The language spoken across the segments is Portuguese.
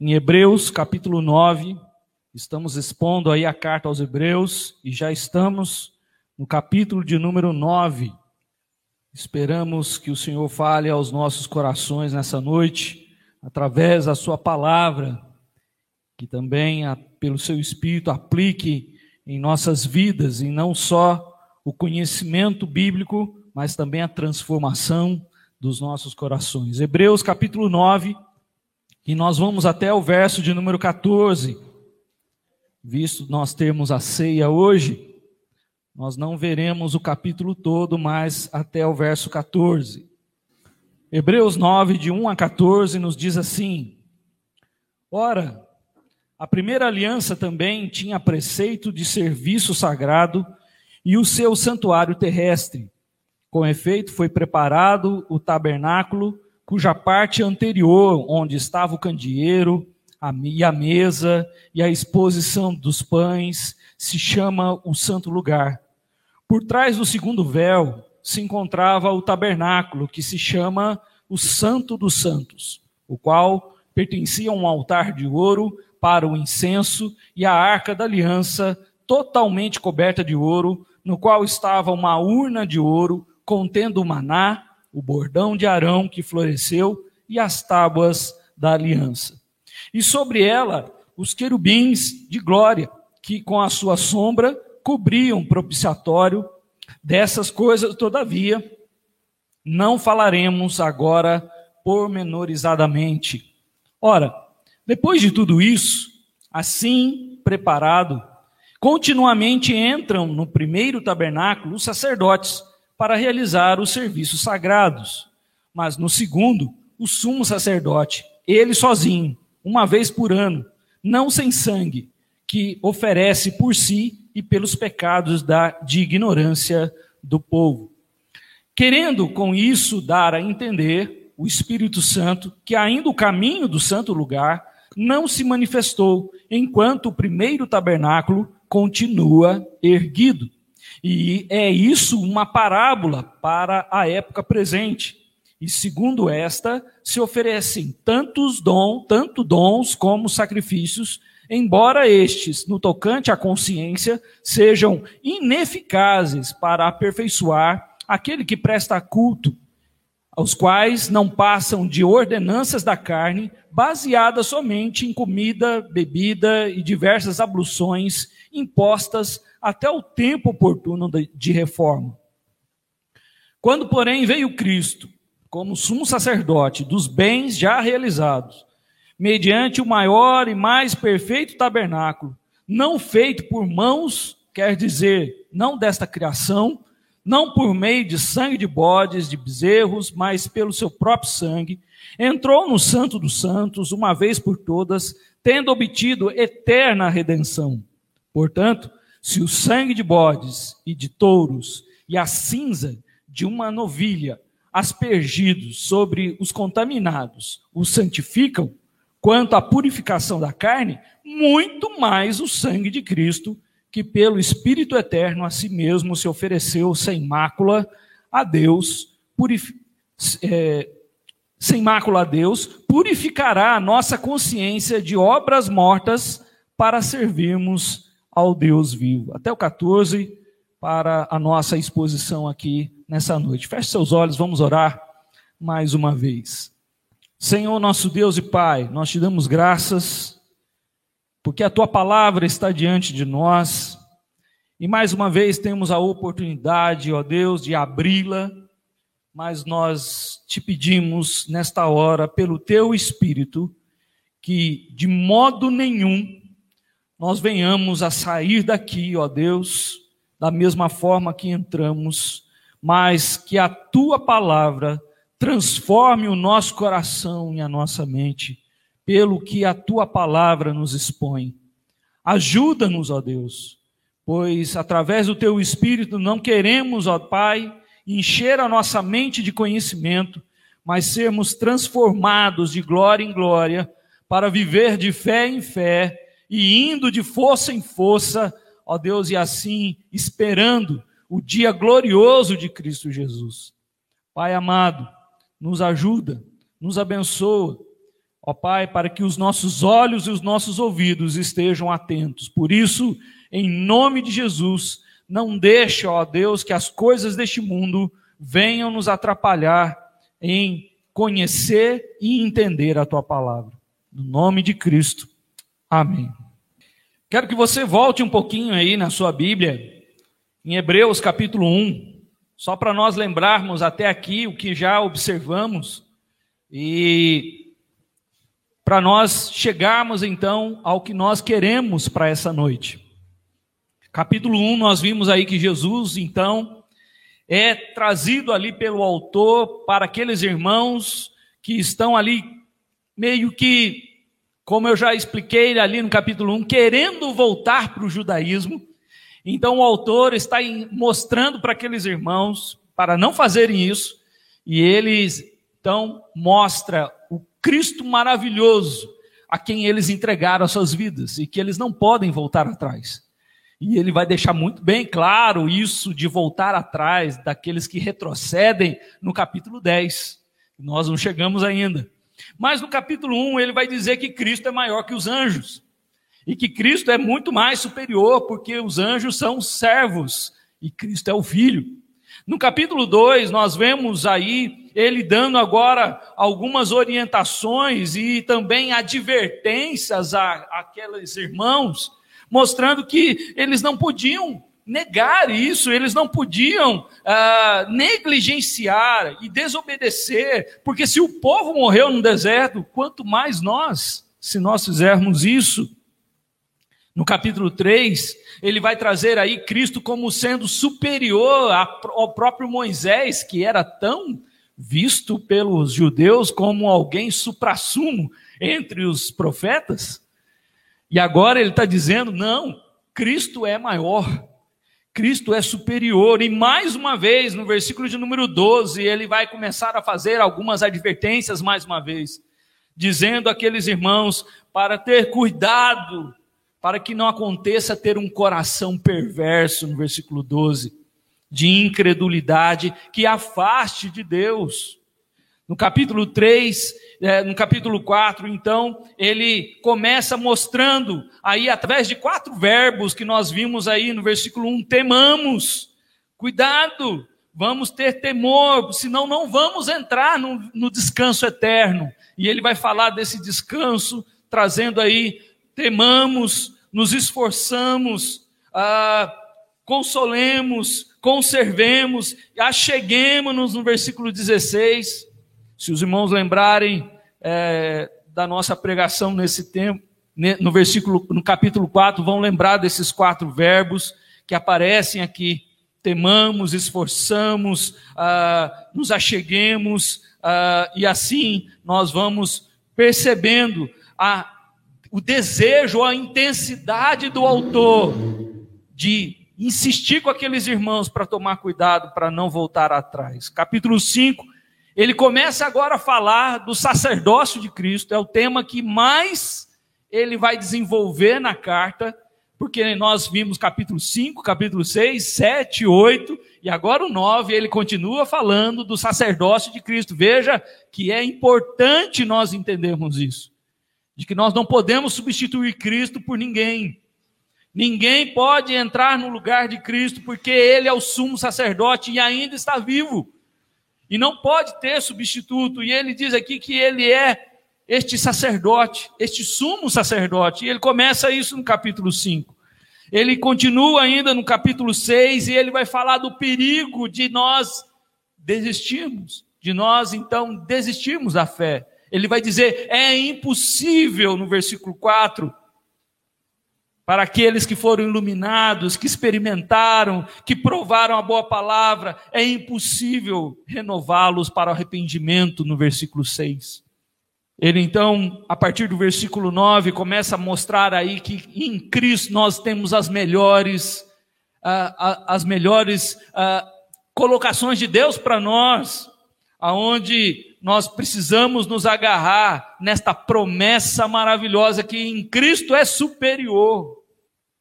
em Hebreus capítulo 9. Estamos expondo aí a carta aos Hebreus e já estamos no capítulo de número 9. Esperamos que o Senhor fale aos nossos corações nessa noite, através da Sua palavra, que também, pelo Seu Espírito, aplique em nossas vidas, e não só o conhecimento bíblico, mas também a transformação dos nossos corações. Hebreus capítulo 9, e nós vamos até o verso de número 14. Visto nós termos a ceia hoje, nós não veremos o capítulo todo, mas até o verso 14. Hebreus 9, de 1 a 14, nos diz assim: Ora, a primeira aliança também tinha preceito de serviço sagrado e o seu santuário terrestre. Com efeito, foi preparado o tabernáculo cuja parte anterior, onde estava o candeeiro e a mesa e a exposição dos pães, se chama o santo lugar. Por trás do segundo véu se encontrava o tabernáculo, que se chama o Santo dos Santos, o qual pertencia a um altar de ouro para o incenso e a arca da aliança, totalmente coberta de ouro, no qual estava uma urna de ouro contendo o maná o bordão de Arão que floresceu e as tábuas da aliança. E sobre ela, os querubins de glória, que com a sua sombra cobriam propiciatório. Dessas coisas, todavia, não falaremos agora pormenorizadamente. Ora, depois de tudo isso, assim preparado, continuamente entram no primeiro tabernáculo os sacerdotes, para realizar os serviços sagrados. Mas no segundo, o sumo sacerdote, ele sozinho, uma vez por ano, não sem sangue, que oferece por si e pelos pecados da, de ignorância do povo. Querendo com isso dar a entender o Espírito Santo que ainda o caminho do santo lugar não se manifestou, enquanto o primeiro tabernáculo continua erguido. E é isso uma parábola para a época presente. E segundo esta, se oferecem tantos dons, tanto dons como sacrifícios, embora estes, no tocante à consciência, sejam ineficazes para aperfeiçoar aquele que presta culto, aos quais não passam de ordenanças da carne, baseadas somente em comida, bebida e diversas abluções impostas até o tempo oportuno de reforma. Quando, porém, veio Cristo, como sumo sacerdote dos bens já realizados, mediante o maior e mais perfeito tabernáculo, não feito por mãos, quer dizer, não desta criação, não por meio de sangue de bodes, de bezerros, mas pelo seu próprio sangue, entrou no Santo dos Santos, uma vez por todas, tendo obtido eterna redenção. Portanto, se o sangue de bodes e de touros e a cinza de uma novilha aspergidos sobre os contaminados os santificam, quanto à purificação da carne, muito mais o sangue de Cristo, que pelo Espírito Eterno a si mesmo se ofereceu sem mácula a Deus, é... sem mácula a Deus, purificará a nossa consciência de obras mortas para servirmos ao Deus vivo. Até o 14 para a nossa exposição aqui nessa noite. Feche seus olhos, vamos orar mais uma vez. Senhor, nosso Deus e Pai, nós te damos graças porque a tua palavra está diante de nós e mais uma vez temos a oportunidade, ó Deus, de abri-la, mas nós te pedimos nesta hora, pelo teu Espírito, que de modo nenhum nós venhamos a sair daqui, ó Deus, da mesma forma que entramos, mas que a tua palavra transforme o nosso coração e a nossa mente, pelo que a tua palavra nos expõe. Ajuda-nos, ó Deus, pois através do teu espírito não queremos, ó Pai, encher a nossa mente de conhecimento, mas sermos transformados de glória em glória para viver de fé em fé e indo de força em força, ó Deus, e assim esperando o dia glorioso de Cristo Jesus. Pai amado, nos ajuda, nos abençoa. ó Pai, para que os nossos olhos e os nossos ouvidos estejam atentos. Por isso, em nome de Jesus, não deixe, ó Deus, que as coisas deste mundo venham nos atrapalhar em conhecer e entender a tua palavra. No nome de Cristo. Amém. Quero que você volte um pouquinho aí na sua Bíblia, em Hebreus capítulo 1, só para nós lembrarmos até aqui o que já observamos e para nós chegarmos então ao que nós queremos para essa noite. Capítulo 1, nós vimos aí que Jesus, então, é trazido ali pelo autor para aqueles irmãos que estão ali meio que, como eu já expliquei ali no capítulo 1, querendo voltar para o judaísmo. Então o autor está mostrando para aqueles irmãos para não fazerem isso, e eles então mostra o Cristo maravilhoso a quem eles entregaram as suas vidas e que eles não podem voltar atrás. E ele vai deixar muito bem claro isso de voltar atrás daqueles que retrocedem no capítulo 10. Nós não chegamos ainda. Mas no capítulo 1 ele vai dizer que Cristo é maior que os anjos. E que Cristo é muito mais superior, porque os anjos são servos e Cristo é o Filho. No capítulo 2, nós vemos aí ele dando agora algumas orientações e também advertências a, aqueles irmãos mostrando que eles não podiam negar isso, eles não podiam ah, negligenciar e desobedecer, porque se o povo morreu no deserto, quanto mais nós, se nós fizermos isso. No capítulo 3, ele vai trazer aí Cristo como sendo superior ao próprio Moisés, que era tão visto pelos judeus como alguém suprassumo entre os profetas. E agora ele está dizendo: não, Cristo é maior, Cristo é superior. E mais uma vez, no versículo de número 12, ele vai começar a fazer algumas advertências mais uma vez, dizendo àqueles irmãos para ter cuidado, para que não aconteça ter um coração perverso, no versículo 12, de incredulidade que afaste de Deus. No capítulo 3, é, no capítulo 4, então, ele começa mostrando aí através de quatro verbos que nós vimos aí no versículo 1, temamos. Cuidado, vamos ter temor, senão não vamos entrar no, no descanso eterno. E ele vai falar desse descanso, trazendo aí, temamos, nos esforçamos, ah, consolemos, conservemos, acheguemos-nos no versículo 16. Se os irmãos lembrarem é, da nossa pregação nesse tempo, no versículo, no capítulo 4, vão lembrar desses quatro verbos que aparecem aqui. Temamos, esforçamos, ah, nos acheguemos, ah, e assim nós vamos percebendo a, o desejo, a intensidade do autor de insistir com aqueles irmãos para tomar cuidado, para não voltar atrás. Capítulo 5 ele começa agora a falar do sacerdócio de Cristo, é o tema que mais ele vai desenvolver na carta, porque nós vimos capítulo 5, capítulo 6, 7, 8, e agora o 9, ele continua falando do sacerdócio de Cristo. Veja que é importante nós entendermos isso, de que nós não podemos substituir Cristo por ninguém. Ninguém pode entrar no lugar de Cristo, porque ele é o sumo sacerdote e ainda está vivo e não pode ter substituto. E ele diz aqui que ele é este sacerdote, este sumo sacerdote. E ele começa isso no capítulo 5. Ele continua ainda no capítulo 6 e ele vai falar do perigo de nós desistirmos, de nós então desistirmos da fé. Ele vai dizer: é impossível, no versículo 4, para aqueles que foram iluminados, que experimentaram, que provaram a boa palavra, é impossível renová-los para o arrependimento, no versículo 6. Ele então, a partir do versículo 9, começa a mostrar aí que em Cristo nós temos as melhores, as melhores colocações de Deus para nós, aonde nós precisamos nos agarrar nesta promessa maravilhosa que em Cristo é superior.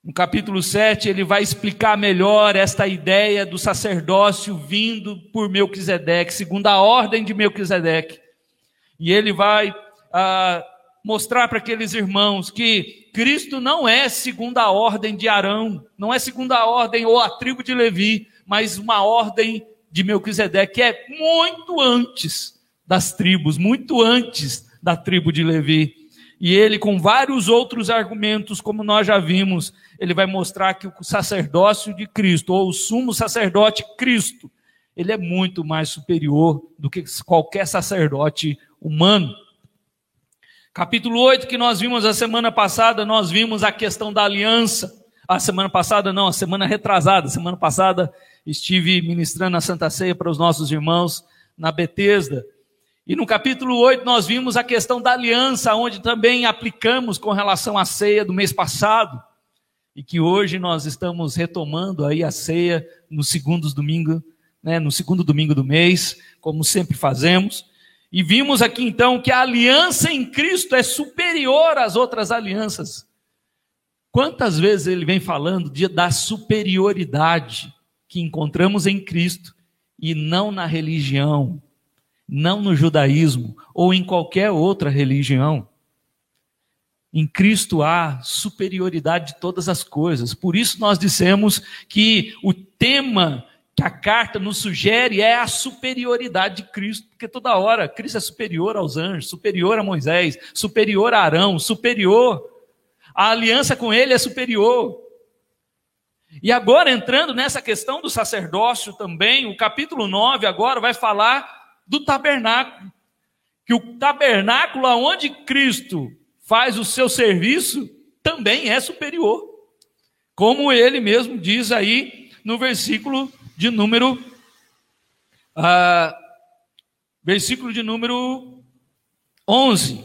No capítulo 7, ele vai explicar melhor esta ideia do sacerdócio vindo por Melquisedeque, segundo a ordem de Melquisedeque. E ele vai ah, mostrar para aqueles irmãos que Cristo não é segunda a ordem de Arão, não é segunda a ordem ou a tribo de Levi, mas uma ordem de Melquisedeque, que é muito antes das tribos, muito antes da tribo de Levi. E ele, com vários outros argumentos, como nós já vimos, ele vai mostrar que o sacerdócio de Cristo, ou o sumo sacerdote Cristo, ele é muito mais superior do que qualquer sacerdote humano. Capítulo 8, que nós vimos a semana passada, nós vimos a questão da aliança. A semana passada, não, a semana retrasada. Semana passada estive ministrando a Santa Ceia para os nossos irmãos na Betesda. E no capítulo 8 nós vimos a questão da aliança, onde também aplicamos com relação à ceia do mês passado. E que hoje nós estamos retomando aí a ceia no segundo domingo, né, no segundo domingo do mês, como sempre fazemos. E vimos aqui então que a aliança em Cristo é superior às outras alianças. Quantas vezes ele vem falando de, da superioridade que encontramos em Cristo e não na religião, não no judaísmo ou em qualquer outra religião. Em Cristo há superioridade de todas as coisas. Por isso nós dissemos que o tema que a carta nos sugere é a superioridade de Cristo, porque toda hora Cristo é superior aos anjos, superior a Moisés, superior a Arão, superior. A aliança com ele é superior. E agora entrando nessa questão do sacerdócio também, o capítulo 9 agora vai falar do tabernáculo. Que o tabernáculo aonde Cristo faz o seu serviço também é superior. Como ele mesmo diz aí no versículo de número. Uh, versículo de número 11.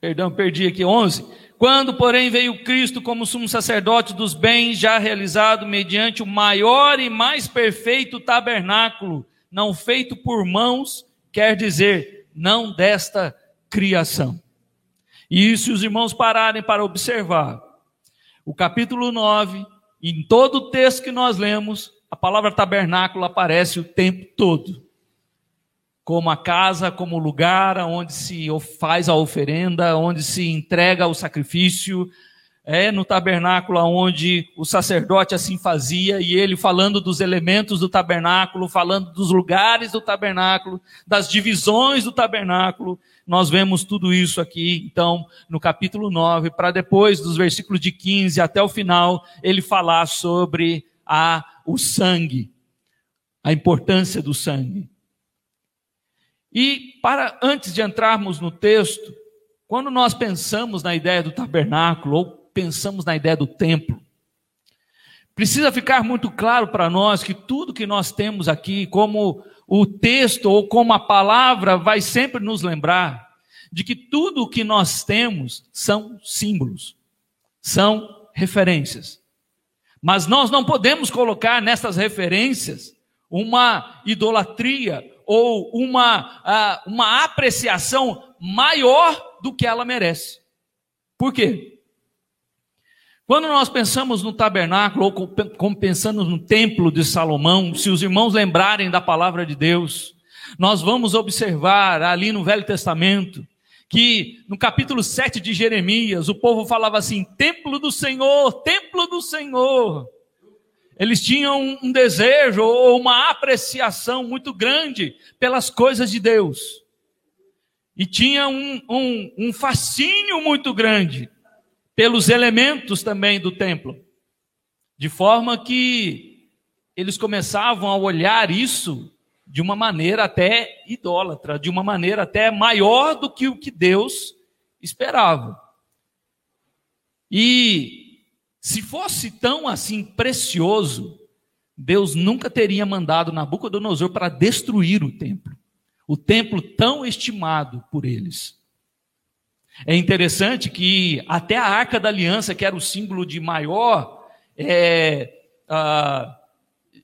Perdão, perdi aqui, 11. Quando, porém, veio Cristo como sumo sacerdote dos bens já realizado mediante o maior e mais perfeito tabernáculo, não feito por mãos, quer dizer, não desta criação. E se os irmãos pararem para observar, o capítulo 9, em todo o texto que nós lemos, a palavra tabernáculo aparece o tempo todo. Como a casa, como o lugar onde se faz a oferenda, onde se entrega o sacrifício, é no tabernáculo onde o sacerdote assim fazia, e ele falando dos elementos do tabernáculo, falando dos lugares do tabernáculo, das divisões do tabernáculo, nós vemos tudo isso aqui, então, no capítulo 9, para depois dos versículos de 15 até o final, ele falar sobre a, o sangue, a importância do sangue. E para antes de entrarmos no texto, quando nós pensamos na ideia do tabernáculo ou pensamos na ideia do templo. Precisa ficar muito claro para nós que tudo que nós temos aqui, como o texto ou como a palavra, vai sempre nos lembrar de que tudo o que nós temos são símbolos, são referências. Mas nós não podemos colocar nessas referências uma idolatria ou uma, ah, uma apreciação maior do que ela merece. Por quê? Quando nós pensamos no tabernáculo, ou como pensamos no templo de Salomão, se os irmãos lembrarem da palavra de Deus, nós vamos observar ali no Velho Testamento, que no capítulo 7 de Jeremias, o povo falava assim: templo do Senhor, templo do Senhor. Eles tinham um desejo ou uma apreciação muito grande pelas coisas de Deus. E tinha um, um, um fascínio muito grande pelos elementos também do templo. De forma que eles começavam a olhar isso de uma maneira até idólatra, de uma maneira até maior do que o que Deus esperava. E se fosse tão assim precioso, Deus nunca teria mandado Nabucodonosor para destruir o templo. O templo tão estimado por eles. É interessante que até a arca da aliança, que era o símbolo de maior, é, uh,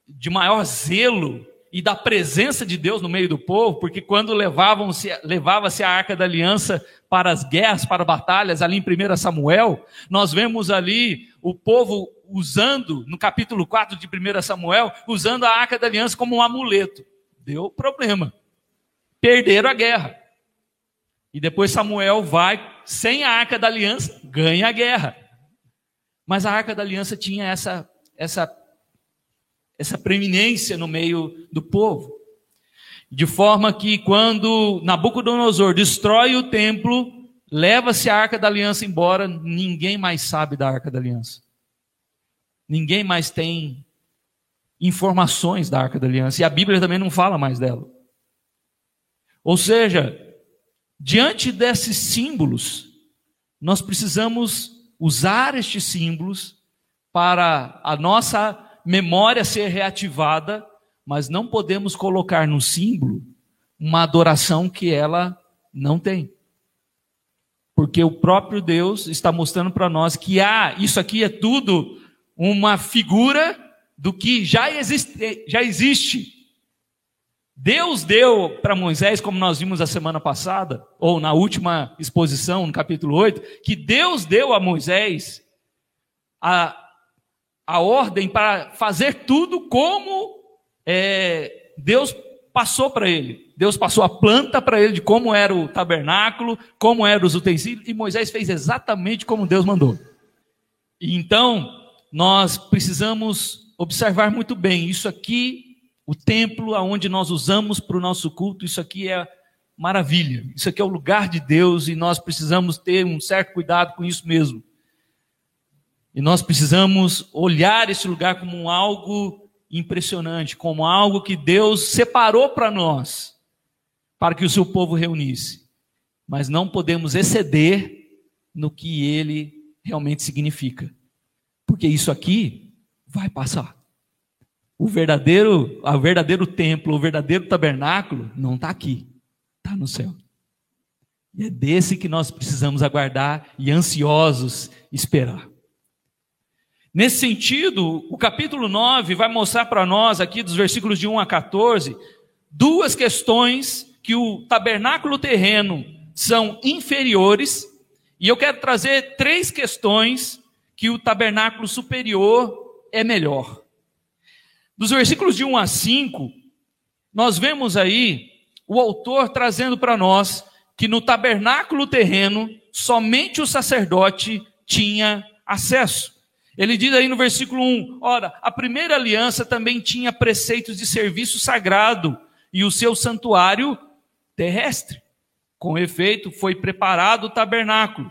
de maior zelo e da presença de Deus no meio do povo, porque quando levavam-se, levava-se a arca da aliança para as guerras, para batalhas, ali em 1 Samuel, nós vemos ali o povo usando, no capítulo 4 de 1 Samuel, usando a arca da aliança como um amuleto. Deu problema. Perderam a guerra. E depois Samuel vai sem a arca da aliança, ganha a guerra. Mas a arca da aliança tinha essa, essa, essa preeminência no meio do povo. De forma que quando Nabucodonosor destrói o templo, leva-se a arca da aliança embora, ninguém mais sabe da arca da aliança. Ninguém mais tem informações da arca da aliança. E a Bíblia também não fala mais dela. Ou seja, diante desses símbolos, nós precisamos usar estes símbolos para a nossa memória ser reativada mas não podemos colocar no símbolo uma adoração que ela não tem. Porque o próprio Deus está mostrando para nós que ah, isso aqui é tudo uma figura do que já existe. Já existe. Deus deu para Moisés, como nós vimos a semana passada, ou na última exposição, no capítulo 8, que Deus deu a Moisés a, a ordem para fazer tudo como é, Deus passou para ele. Deus passou a planta para ele de como era o tabernáculo, como eram os utensílios, e Moisés fez exatamente como Deus mandou. Então, nós precisamos observar muito bem isso aqui, o templo aonde nós usamos para o nosso culto, isso aqui é maravilha. Isso aqui é o lugar de Deus e nós precisamos ter um certo cuidado com isso mesmo. E nós precisamos olhar esse lugar como algo impressionante, como algo que Deus separou para nós, para que o seu povo reunisse. Mas não podemos exceder no que ele realmente significa. Porque isso aqui vai passar. O verdadeiro, o verdadeiro templo, o verdadeiro tabernáculo não está aqui, está no céu. E é desse que nós precisamos aguardar e ansiosos esperar. Nesse sentido, o capítulo 9 vai mostrar para nós, aqui dos versículos de 1 a 14, duas questões que o tabernáculo terreno são inferiores, e eu quero trazer três questões que o tabernáculo superior é melhor. Dos versículos de 1 a 5, nós vemos aí o autor trazendo para nós que no tabernáculo terreno somente o sacerdote tinha acesso. Ele diz aí no versículo 1: Ora, a primeira aliança também tinha preceitos de serviço sagrado e o seu santuário terrestre. Com efeito, foi preparado o tabernáculo,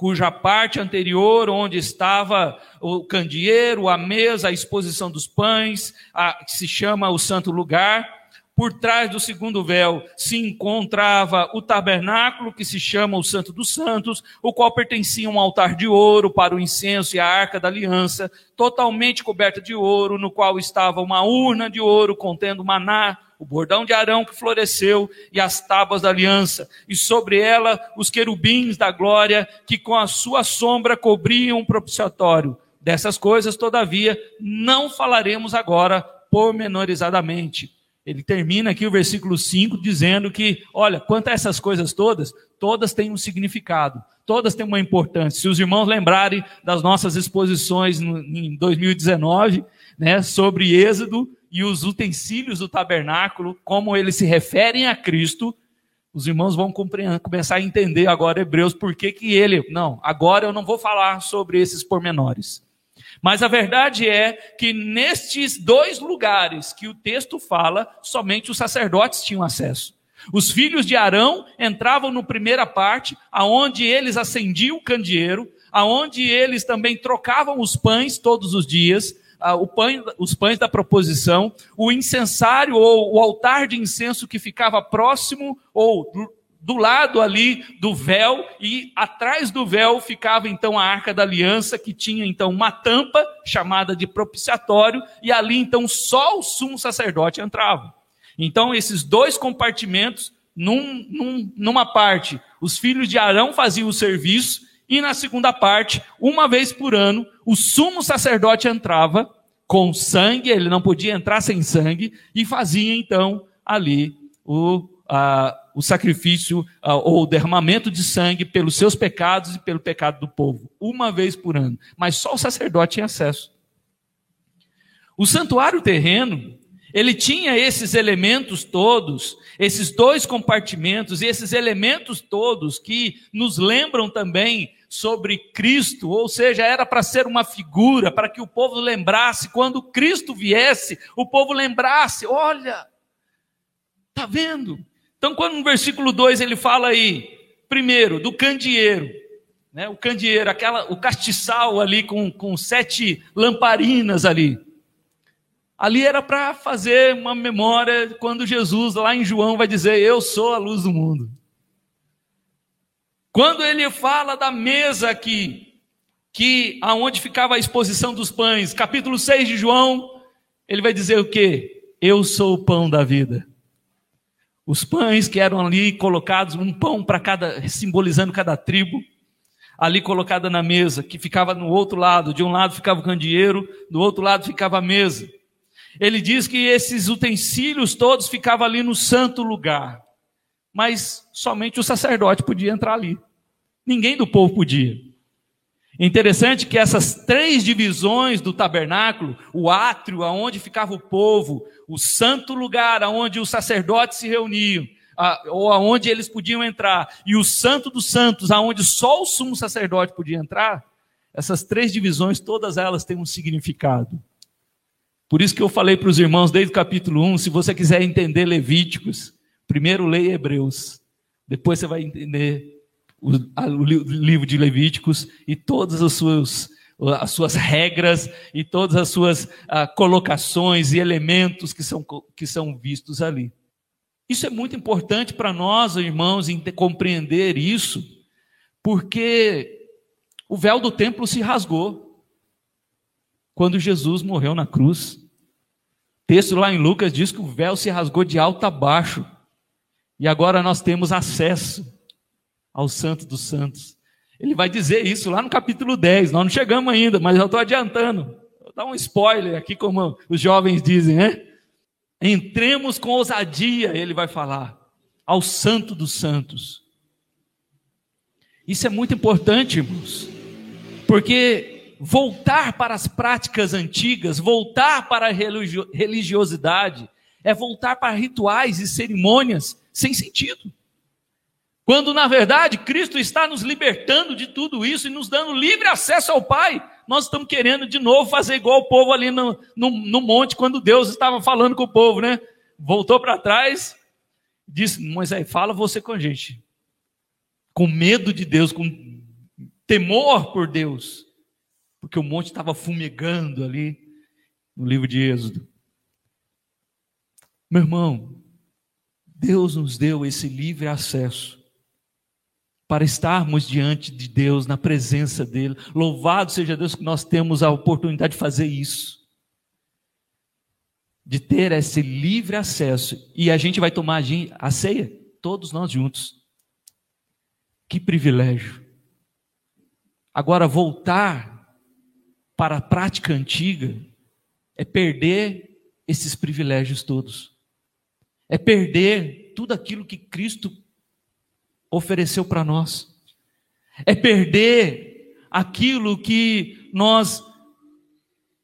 cuja parte anterior, onde estava o candeeiro, a mesa, a exposição dos pães, a, que se chama o santo lugar, por trás do segundo véu se encontrava o tabernáculo, que se chama o Santo dos Santos, o qual pertencia a um altar de ouro para o incenso e a arca da aliança, totalmente coberta de ouro, no qual estava uma urna de ouro contendo maná, o bordão de Arão que floresceu e as tábuas da aliança, e sobre ela os querubins da glória que com a sua sombra cobriam o propiciatório. Dessas coisas, todavia, não falaremos agora pormenorizadamente ele termina aqui o versículo 5 dizendo que, olha, quanto a essas coisas todas, todas têm um significado, todas têm uma importância. Se os irmãos lembrarem das nossas exposições em 2019, né, sobre Êxodo e os utensílios do tabernáculo, como eles se referem a Cristo, os irmãos vão começar a entender agora Hebreus por que que ele, não, agora eu não vou falar sobre esses pormenores. Mas a verdade é que nestes dois lugares que o texto fala, somente os sacerdotes tinham acesso. Os filhos de Arão entravam na primeira parte, aonde eles acendiam o candeeiro, aonde eles também trocavam os pães todos os dias, uh, pão, os pães da proposição, o incensário ou o altar de incenso que ficava próximo ou do lado ali do véu e atrás do véu ficava então a arca da aliança que tinha então uma tampa chamada de propiciatório e ali então só o sumo sacerdote entrava. Então esses dois compartimentos, num, num, numa parte os filhos de Arão faziam o serviço e na segunda parte, uma vez por ano, o sumo sacerdote entrava com sangue, ele não podia entrar sem sangue e fazia então ali o, a, o sacrifício uh, ou o derramamento de sangue pelos seus pecados e pelo pecado do povo, uma vez por ano. Mas só o sacerdote tinha acesso. O santuário terreno, Ele tinha esses elementos todos, esses dois compartimentos e esses elementos todos que nos lembram também sobre Cristo, ou seja, era para ser uma figura, para que o povo lembrasse, quando Cristo viesse, o povo lembrasse: olha, está vendo? Então, quando no versículo 2 ele fala aí, primeiro, do candeeiro, né, o candeeiro, aquela, o castiçal ali com, com sete lamparinas ali. Ali era para fazer uma memória quando Jesus, lá em João, vai dizer: Eu sou a luz do mundo. Quando ele fala da mesa aqui, que aonde ficava a exposição dos pães, capítulo 6 de João, ele vai dizer o quê? Eu sou o pão da vida. Os pães que eram ali colocados, um pão para cada, simbolizando cada tribo, ali colocada na mesa, que ficava no outro lado, de um lado ficava o candeeiro, do outro lado ficava a mesa. Ele diz que esses utensílios todos ficavam ali no santo lugar mas somente o sacerdote podia entrar ali. Ninguém do povo podia. Interessante que essas três divisões do tabernáculo, o átrio, aonde ficava o povo, o santo lugar, aonde os sacerdotes se reuniam, ou aonde eles podiam entrar, e o santo dos santos, aonde só o sumo sacerdote podia entrar, essas três divisões, todas elas têm um significado. Por isso que eu falei para os irmãos desde o capítulo 1, se você quiser entender Levíticos, Primeiro leia Hebreus, depois você vai entender o, o livro de Levíticos e todas as suas, as suas regras e todas as suas ah, colocações e elementos que são, que são vistos ali. Isso é muito importante para nós, irmãos, compreender isso, porque o véu do templo se rasgou quando Jesus morreu na cruz. O texto lá em Lucas diz que o véu se rasgou de alto a baixo. E agora nós temos acesso ao Santo dos Santos. Ele vai dizer isso lá no capítulo 10. Nós não chegamos ainda, mas eu estou adiantando. Vou dar um spoiler aqui, como os jovens dizem, né? Entremos com ousadia, ele vai falar, ao Santo dos Santos. Isso é muito importante, irmãos, porque voltar para as práticas antigas, voltar para a religiosidade, é voltar para rituais e cerimônias sem sentido. Quando na verdade Cristo está nos libertando de tudo isso e nos dando livre acesso ao Pai, nós estamos querendo de novo fazer igual o povo ali no, no, no monte, quando Deus estava falando com o povo, né? Voltou para trás, disse: Moisés, fala você com a gente, com medo de Deus, com temor por Deus, porque o monte estava fumegando ali no livro de Êxodo. Meu irmão, Deus nos deu esse livre acesso para estarmos diante de Deus, na presença dEle. Louvado seja Deus que nós temos a oportunidade de fazer isso. De ter esse livre acesso. E a gente vai tomar a ceia, todos nós juntos. Que privilégio. Agora, voltar para a prática antiga é perder esses privilégios todos é perder tudo aquilo que Cristo ofereceu para nós, é perder aquilo que nós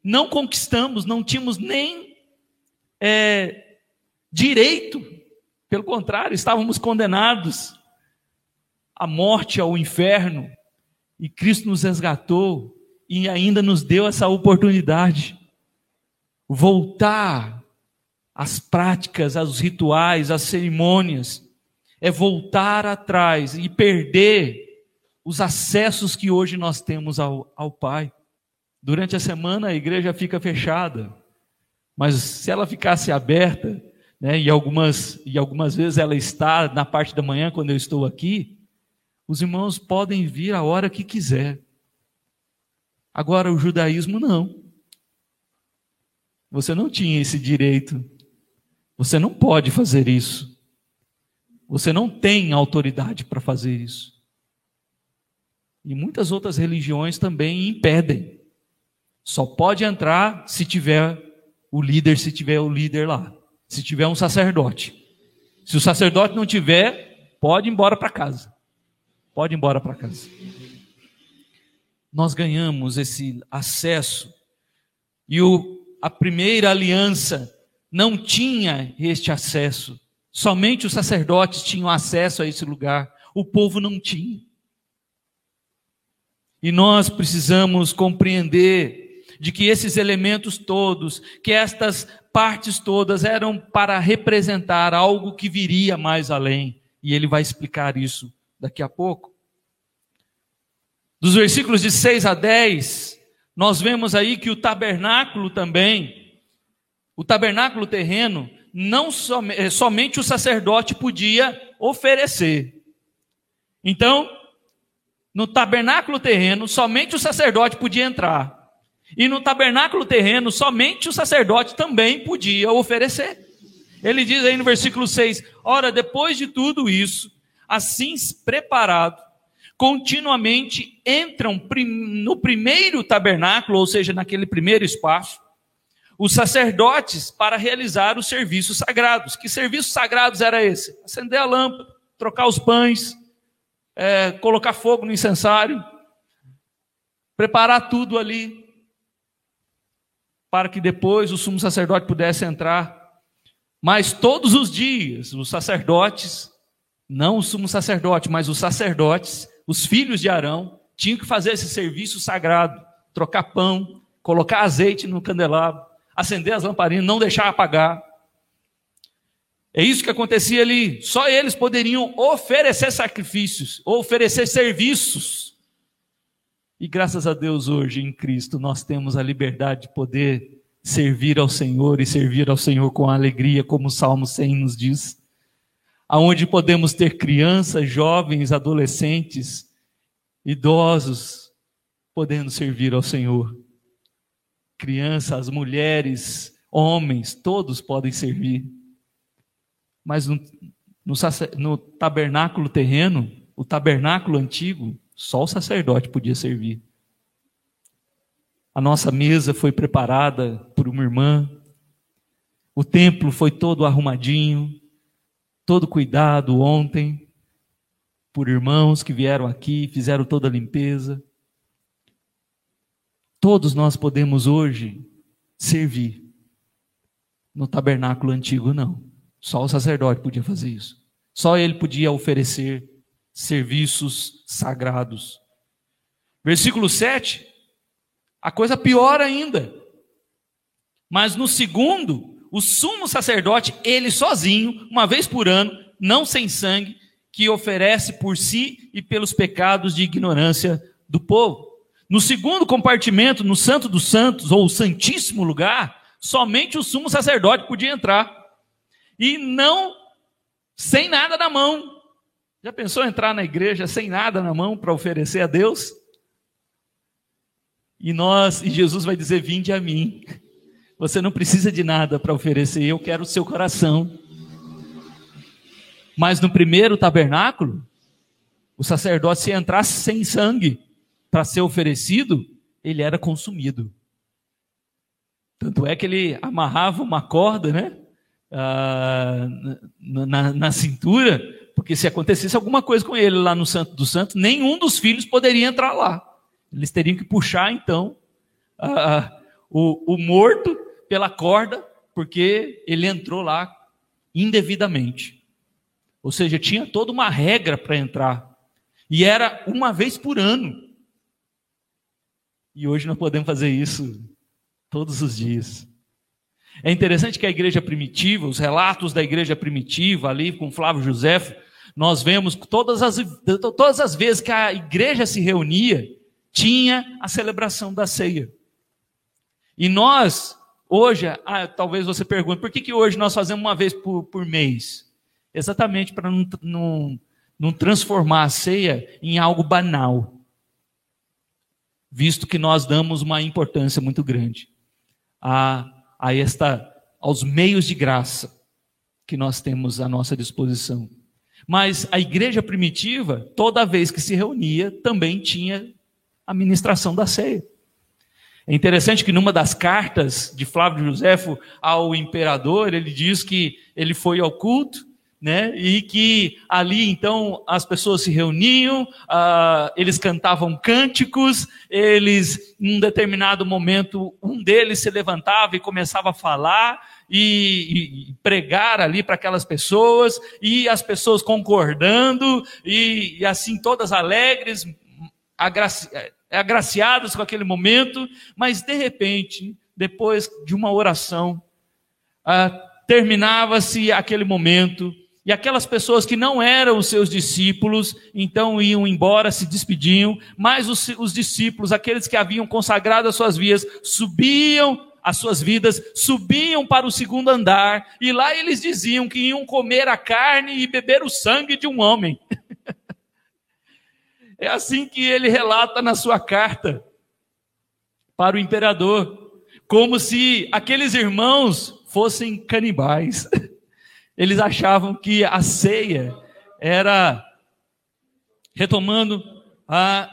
não conquistamos, não tínhamos nem é, direito, pelo contrário, estávamos condenados à morte, ao inferno, e Cristo nos resgatou e ainda nos deu essa oportunidade. Voltar as práticas, os rituais, as cerimônias, é voltar atrás e perder os acessos que hoje nós temos ao, ao Pai. Durante a semana a igreja fica fechada, mas se ela ficasse aberta, né, e, algumas, e algumas vezes ela está na parte da manhã, quando eu estou aqui, os irmãos podem vir a hora que quiser. Agora, o judaísmo não. Você não tinha esse direito você não pode fazer isso. Você não tem autoridade para fazer isso. E muitas outras religiões também impedem. Só pode entrar se tiver o líder, se tiver o líder lá. Se tiver um sacerdote. Se o sacerdote não tiver, pode ir embora para casa. Pode ir embora para casa. Nós ganhamos esse acesso. E o, a primeira aliança não tinha este acesso. Somente os sacerdotes tinham acesso a esse lugar. O povo não tinha. E nós precisamos compreender de que esses elementos todos, que estas partes todas eram para representar algo que viria mais além. E ele vai explicar isso daqui a pouco. Dos versículos de 6 a 10, nós vemos aí que o tabernáculo também, o tabernáculo terreno, não som, eh, somente o sacerdote podia oferecer. Então, no tabernáculo terreno, somente o sacerdote podia entrar. E no tabernáculo terreno, somente o sacerdote também podia oferecer. Ele diz aí no versículo 6: Ora, depois de tudo isso, assim preparado, continuamente entram no primeiro tabernáculo, ou seja, naquele primeiro espaço, os sacerdotes para realizar os serviços sagrados. Que serviços sagrados era esse? Acender a lâmpada, trocar os pães, é, colocar fogo no incensário, preparar tudo ali, para que depois o sumo sacerdote pudesse entrar. Mas todos os dias, os sacerdotes, não o sumo sacerdote, mas os sacerdotes, os filhos de Arão tinham que fazer esse serviço sagrado, trocar pão, colocar azeite no candelabro, acender as lamparinas, não deixar apagar. É isso que acontecia ali. Só eles poderiam oferecer sacrifícios, oferecer serviços. E graças a Deus hoje em Cristo nós temos a liberdade de poder servir ao Senhor e servir ao Senhor com alegria, como o Salmo 100 nos diz aonde podemos ter crianças, jovens, adolescentes, idosos, podendo servir ao Senhor. Crianças, mulheres, homens, todos podem servir. Mas no, no, no tabernáculo terreno, o tabernáculo antigo, só o sacerdote podia servir. A nossa mesa foi preparada por uma irmã, o templo foi todo arrumadinho, todo cuidado ontem por irmãos que vieram aqui, fizeram toda a limpeza. Todos nós podemos hoje servir. No tabernáculo antigo, não. Só o sacerdote podia fazer isso. Só ele podia oferecer serviços sagrados. Versículo 7, a coisa pior ainda. Mas no segundo, o sumo sacerdote, ele sozinho, uma vez por ano, não sem sangue, que oferece por si e pelos pecados de ignorância do povo. No segundo compartimento, no Santo dos Santos, ou Santíssimo Lugar, somente o sumo sacerdote podia entrar. E não sem nada na mão. Já pensou entrar na igreja sem nada na mão para oferecer a Deus? E nós, e Jesus vai dizer: Vinde a mim. Você não precisa de nada para oferecer, eu quero o seu coração. Mas no primeiro tabernáculo, o sacerdote, se entrasse sem sangue para ser oferecido, ele era consumido. Tanto é que ele amarrava uma corda, né? Ah, na, na, cintura, porque se acontecesse alguma coisa com ele lá no Santo dos Santos, nenhum dos filhos poderia entrar lá. Eles teriam que puxar, então, o, o morto pela corda, porque ele entrou lá indevidamente. Ou seja, tinha toda uma regra para entrar. E era uma vez por ano. E hoje nós podemos fazer isso todos os dias. É interessante que a igreja primitiva, os relatos da igreja primitiva, ali com Flávio José, nós vemos todas as, todas as vezes que a igreja se reunia, tinha a celebração da ceia. E nós, Hoje, ah, talvez você pergunte, por que, que hoje nós fazemos uma vez por, por mês? Exatamente para não, não, não transformar a ceia em algo banal. Visto que nós damos uma importância muito grande a, a esta, aos meios de graça que nós temos à nossa disposição. Mas a igreja primitiva, toda vez que se reunia, também tinha a ministração da ceia. É interessante que numa das cartas de Flávio Josefo ao imperador, ele diz que ele foi ao culto, né? E que ali então as pessoas se reuniam, uh, eles cantavam cânticos, eles, em um determinado momento, um deles se levantava e começava a falar e, e pregar ali para aquelas pessoas, e as pessoas concordando, e, e assim todas alegres, agraci, agraciadas com aquele momento, mas de repente, depois de uma oração, uh, terminava-se aquele momento e aquelas pessoas que não eram os seus discípulos, então iam embora, se despediam, mas os, os discípulos, aqueles que haviam consagrado as suas vias, subiam as suas vidas, subiam para o segundo andar, e lá eles diziam que iam comer a carne e beber o sangue de um homem. é assim que ele relata na sua carta para o imperador, como se aqueles irmãos fossem canibais. Eles achavam que a ceia era, retomando, a,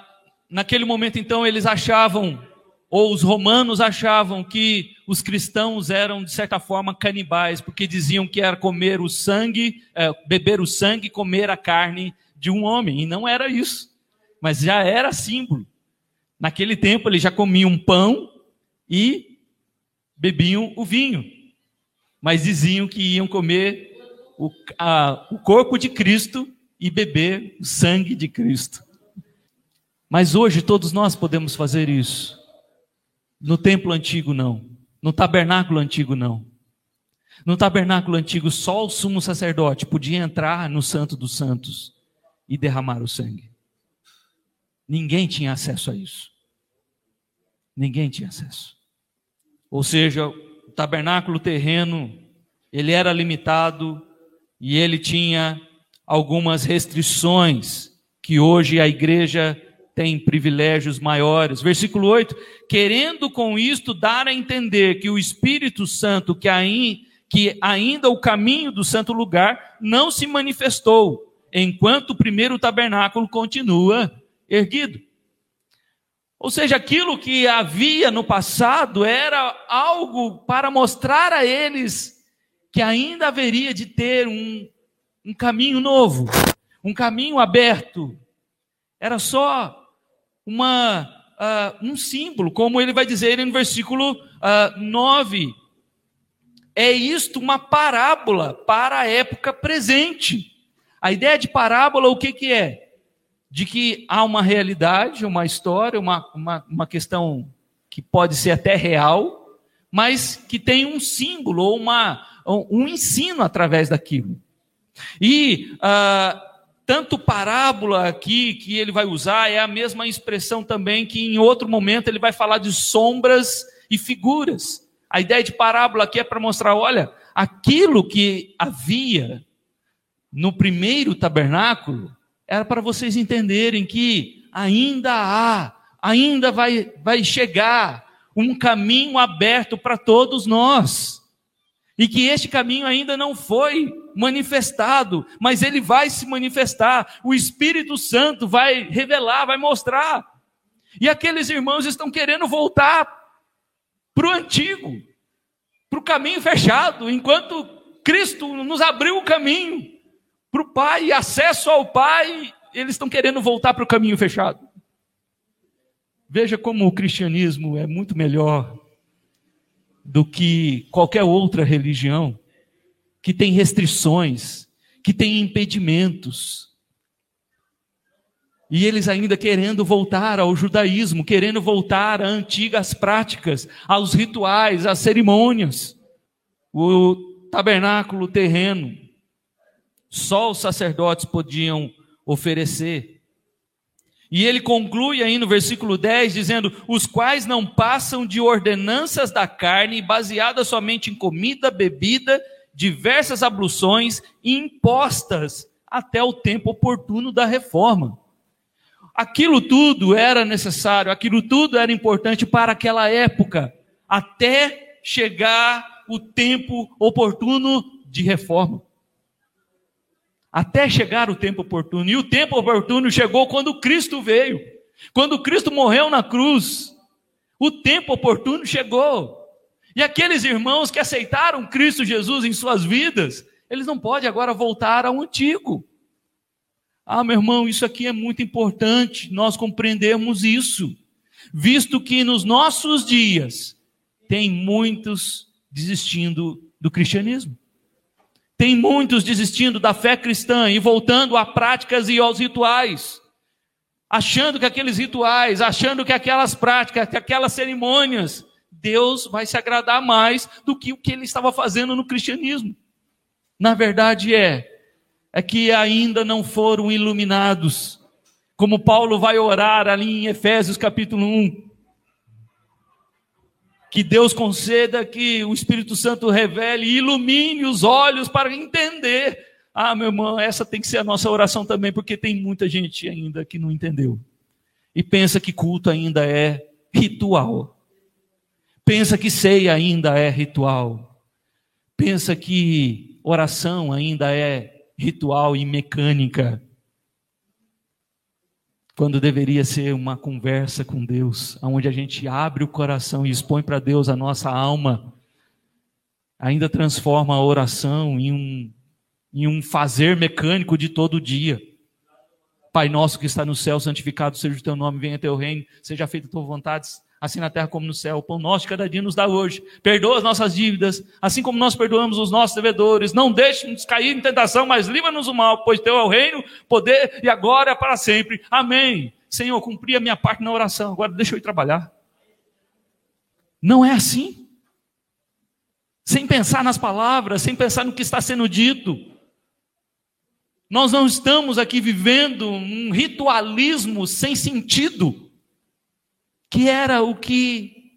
naquele momento então eles achavam, ou os romanos achavam que os cristãos eram de certa forma canibais, porque diziam que era comer o sangue, é, beber o sangue, comer a carne de um homem, e não era isso, mas já era símbolo. Naquele tempo eles já comiam pão e bebiam o vinho, mas diziam que iam comer o, a, o corpo de Cristo e beber o sangue de Cristo. Mas hoje todos nós podemos fazer isso. No templo antigo, não. No tabernáculo antigo, não. No tabernáculo antigo, só o sumo sacerdote podia entrar no Santo dos Santos e derramar o sangue. Ninguém tinha acesso a isso. Ninguém tinha acesso. Ou seja, o tabernáculo terreno, ele era limitado e ele tinha algumas restrições que hoje a igreja tem privilégios maiores. Versículo 8: querendo com isto dar a entender que o Espírito Santo, que, aí, que ainda o caminho do santo lugar, não se manifestou, enquanto o primeiro tabernáculo continua erguido. Ou seja, aquilo que havia no passado era algo para mostrar a eles que ainda haveria de ter um, um caminho novo, um caminho aberto. Era só uma, uh, um símbolo, como ele vai dizer no versículo uh, ah, 9. É isto uma parábola para a época presente. A ideia de parábola, o que, que é? De que há uma realidade, uma história, uma, uma, uma questão que pode ser até real, mas que tem um símbolo ou uma, um ensino através daquilo. E ah, tanto parábola aqui que ele vai usar é a mesma expressão também que em outro momento ele vai falar de sombras e figuras. A ideia de parábola aqui é para mostrar, olha, aquilo que havia no primeiro tabernáculo era para vocês entenderem que ainda há, ainda vai, vai chegar um caminho aberto para todos nós. E que este caminho ainda não foi manifestado, mas ele vai se manifestar. O Espírito Santo vai revelar, vai mostrar. E aqueles irmãos estão querendo voltar para o antigo, para o caminho fechado, enquanto Cristo nos abriu o caminho para o Pai, acesso ao Pai, eles estão querendo voltar para o caminho fechado. Veja como o cristianismo é muito melhor do que qualquer outra religião, que tem restrições, que tem impedimentos. E eles ainda querendo voltar ao judaísmo, querendo voltar a antigas práticas, aos rituais, às cerimônias. O tabernáculo terreno, só os sacerdotes podiam oferecer. E ele conclui aí no versículo 10 dizendo: Os quais não passam de ordenanças da carne, baseadas somente em comida, bebida, diversas abluções impostas até o tempo oportuno da reforma. Aquilo tudo era necessário, aquilo tudo era importante para aquela época, até chegar o tempo oportuno de reforma até chegar o tempo oportuno. E o tempo oportuno chegou quando Cristo veio. Quando Cristo morreu na cruz, o tempo oportuno chegou. E aqueles irmãos que aceitaram Cristo Jesus em suas vidas, Eles não podem agora voltar ao antigo. Ah, meu irmão, isso aqui é muito importante nós compreendermos isso, visto que nos nossos dias tem muitos desistindo do cristianismo. Tem muitos desistindo da fé cristã e voltando a práticas e aos rituais, achando que aqueles rituais, achando que aquelas práticas, que aquelas cerimônias, Deus vai se agradar mais do que o que ele estava fazendo no cristianismo. Na verdade é, é que ainda não foram iluminados, como Paulo vai orar ali em Efésios capítulo 1. Que Deus conceda que o Espírito Santo revele e ilumine os olhos para entender. Ah, meu irmão, essa tem que ser a nossa oração também, porque tem muita gente ainda que não entendeu. E pensa que culto ainda é ritual. Pensa que ceia ainda é ritual. Pensa que oração ainda é ritual e mecânica. Quando deveria ser uma conversa com Deus, onde a gente abre o coração e expõe para Deus a nossa alma, ainda transforma a oração em um, em um fazer mecânico de todo dia. Pai nosso que está no céu, santificado seja o teu nome, venha teu reino, seja feita a tua vontade, assim na terra como no céu. O pão nosso de cada dia nos dá hoje. Perdoa as nossas dívidas, assim como nós perdoamos os nossos devedores. Não deixe-nos cair em tentação, mas livra-nos do mal, pois teu é o reino, poder e a glória para sempre. Amém. Senhor, cumpri a minha parte na oração, agora deixa eu ir trabalhar. Não é assim. Sem pensar nas palavras, sem pensar no que está sendo dito. Nós não estamos aqui vivendo um ritualismo sem sentido que era o que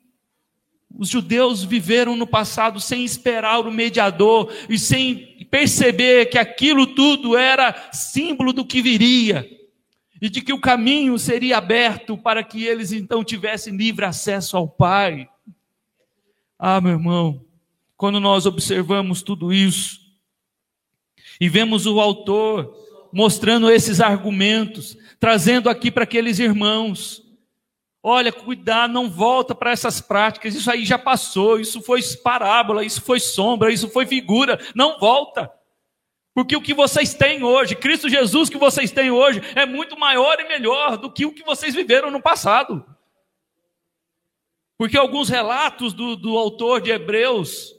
os judeus viveram no passado sem esperar o mediador e sem perceber que aquilo tudo era símbolo do que viria e de que o caminho seria aberto para que eles então tivessem livre acesso ao Pai. Ah, meu irmão, quando nós observamos tudo isso e vemos o autor mostrando esses argumentos, trazendo aqui para aqueles irmãos, Olha, cuidar, não volta para essas práticas, isso aí já passou, isso foi parábola, isso foi sombra, isso foi figura, não volta. Porque o que vocês têm hoje, Cristo Jesus que vocês têm hoje, é muito maior e melhor do que o que vocês viveram no passado. Porque alguns relatos do, do autor de Hebreus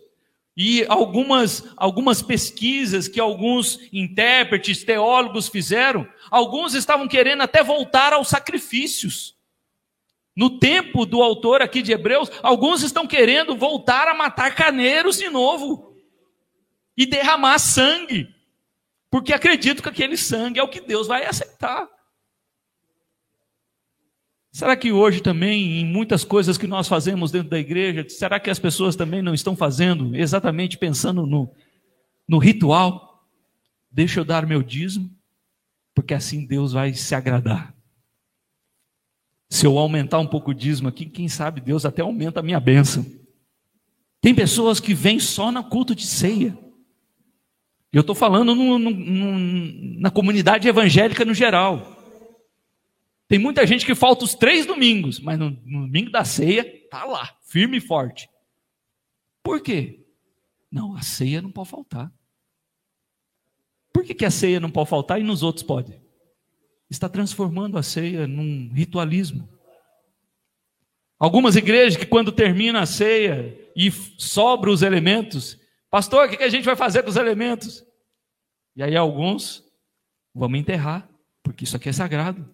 e algumas, algumas pesquisas que alguns intérpretes, teólogos fizeram, alguns estavam querendo até voltar aos sacrifícios. No tempo do autor aqui de Hebreus, alguns estão querendo voltar a matar carneiros de novo e derramar sangue, porque acreditam que aquele sangue é o que Deus vai aceitar. Será que hoje também, em muitas coisas que nós fazemos dentro da igreja, será que as pessoas também não estão fazendo exatamente pensando no, no ritual? Deixa eu dar meu dízimo, porque assim Deus vai se agradar. Se eu aumentar um pouco o dízimo aqui, quem sabe Deus até aumenta a minha bênção. Tem pessoas que vêm só no culto de ceia. Eu estou falando no, no, no, na comunidade evangélica no geral. Tem muita gente que falta os três domingos, mas no, domingo da ceia está lá, firme e forte. Por quê? Não, a ceia não pode faltar. Por que, que a ceia não pode faltar e nos outros pode? Está transformando a ceia num ritualismo. Algumas igrejas que, quando termina a ceia e sobra os elementos, pastor, o que a gente vai fazer com os elementos? E aí, alguns, vamos enterrar, porque isso aqui é sagrado.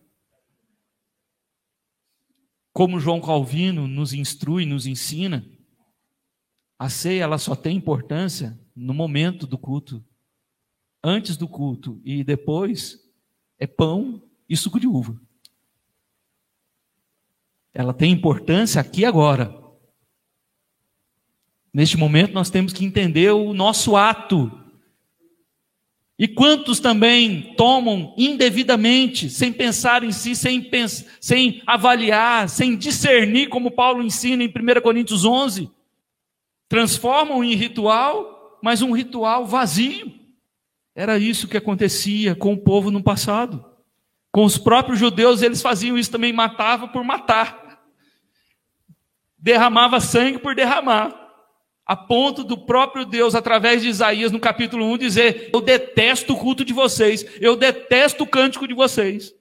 Como João Calvino nos instrui, nos ensina, a ceia ela só tem importância no momento do culto. Antes do culto e depois é pão e suco de uva. Ela tem importância aqui e agora. Neste momento nós temos que entender o nosso ato. E quantos também tomam indevidamente, sem pensar em si, sem, sem avaliar, sem discernir, como Paulo ensina em 1 Coríntios 11, transformam em ritual, mas um ritual vazio. Era isso que acontecia com o povo no passado. Com os próprios judeus, eles faziam isso também, matava por matar. Derramava sangue por derramar. a ponto do próprio Deus, através de Isaías, no capítulo 1, dizer: Eu detesto o culto de vocês, eu detesto o cântico de vocês.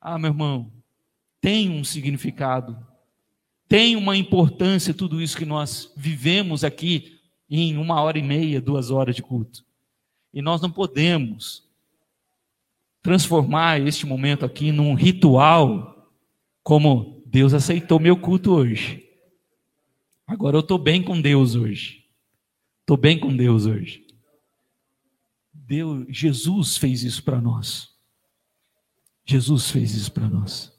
Ah, meu irmão, tem um significado, tem uma importância tudo isso que nós vivemos aqui em uma hora e meia, duas horas de culto. E nós não podemos transformar este momento aqui num ritual, como Deus aceitou meu culto hoje. Agora eu estou bem com Deus hoje. Estou bem com Deus hoje. Deus, Jesus fez isso para nós. Jesus fez isso para nós.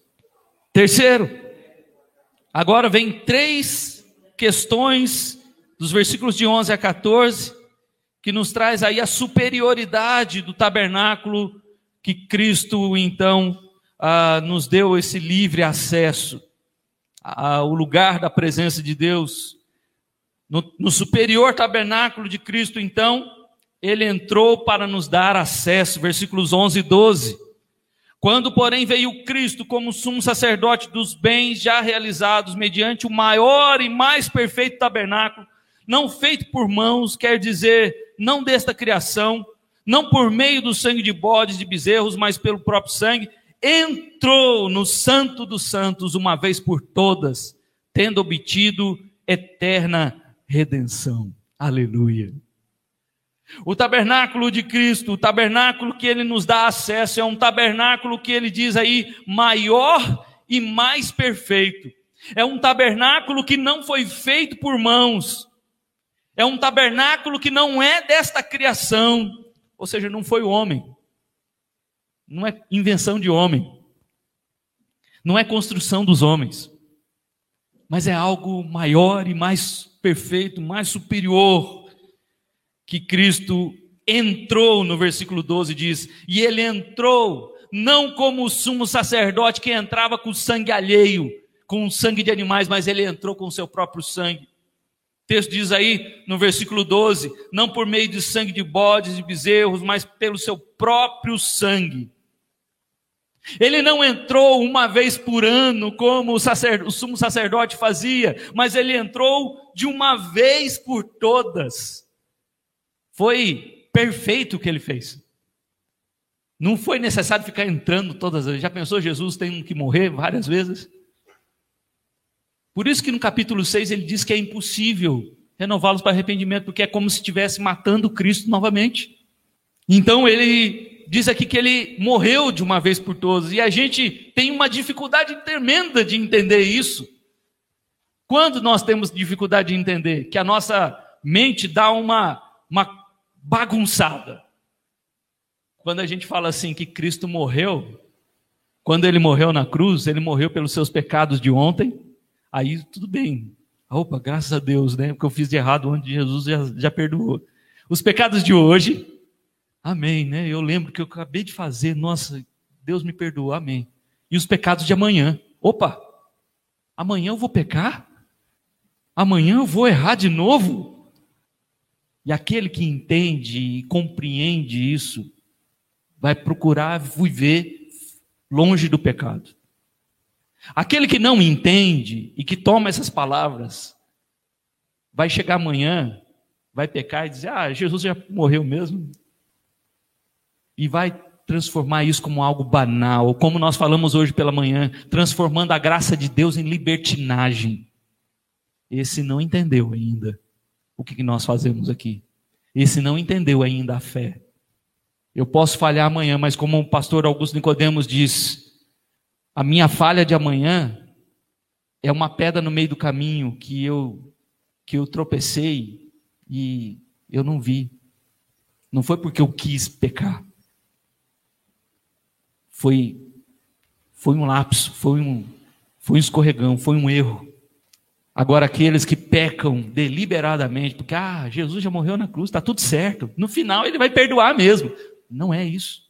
Terceiro, agora vem três questões dos versículos de 11 a 14 que nos traz aí a superioridade do tabernáculo que Cristo então ah, nos deu esse livre acesso ao lugar da presença de Deus. No, no superior tabernáculo de Cristo, então, ele entrou para nos dar acesso, versículos 11 e 12. Quando, porém, veio Cristo como sumo sacerdote dos bens já realizados, mediante o maior e mais perfeito tabernáculo, não feito por mãos, quer dizer, não desta criação, não por meio do sangue de bodes, de bezerros, mas pelo próprio sangue, entrou no Santo dos Santos uma vez por todas, tendo obtido eterna redenção. Aleluia. O tabernáculo de Cristo, o tabernáculo que ele nos dá acesso, é um tabernáculo que ele diz aí maior e mais perfeito. É um tabernáculo que não foi feito por mãos. É um tabernáculo que não é desta criação. Ou seja, não foi o homem. Não é invenção de homem. Não é construção dos homens. Mas é algo maior e mais perfeito, mais superior que Cristo entrou, no versículo 12 diz, e ele entrou não como o sumo sacerdote que entrava com sangue alheio, com o sangue de animais, mas ele entrou com o seu próprio sangue texto diz aí no versículo 12: não por meio de sangue de bodes e bezerros, mas pelo seu próprio sangue. Ele não entrou uma vez por ano, como o, o sumo sacerdote fazia, mas ele entrou de uma vez por todas. Foi perfeito o que ele fez. Não foi necessário ficar entrando todas as vezes. Já pensou, Jesus tem que morrer várias vezes? Por isso que no capítulo 6 ele diz que é impossível renová-los para arrependimento, porque é como se estivesse matando Cristo novamente. Então ele diz aqui que ele morreu de uma vez por todas, e a gente tem uma dificuldade tremenda de entender isso. Quando nós temos dificuldade de entender? Que a nossa mente dá uma, uma bagunçada. Quando a gente fala assim que Cristo morreu, quando ele morreu na cruz, ele morreu pelos seus pecados de ontem, Aí tudo bem. Opa, graças a Deus, né? Porque eu fiz de errado onde Jesus já, já perdoou. Os pecados de hoje, amém, né? Eu lembro que eu acabei de fazer, nossa, Deus me perdoou, amém. E os pecados de amanhã, opa, amanhã eu vou pecar? Amanhã eu vou errar de novo? E aquele que entende e compreende isso, vai procurar viver longe do pecado. Aquele que não entende e que toma essas palavras, vai chegar amanhã, vai pecar e dizer: Ah, Jesus já morreu mesmo. E vai transformar isso como algo banal, como nós falamos hoje pela manhã, transformando a graça de Deus em libertinagem. Esse não entendeu ainda o que nós fazemos aqui. Esse não entendeu ainda a fé. Eu posso falhar amanhã, mas como o pastor Augusto Nicodemos diz, a minha falha de amanhã é uma pedra no meio do caminho que eu que eu tropecei e eu não vi. Não foi porque eu quis pecar. Foi foi um lapso, foi um foi um escorregão, foi um erro. Agora aqueles que pecam deliberadamente, porque ah, Jesus já morreu na cruz, está tudo certo. No final ele vai perdoar mesmo. Não é isso.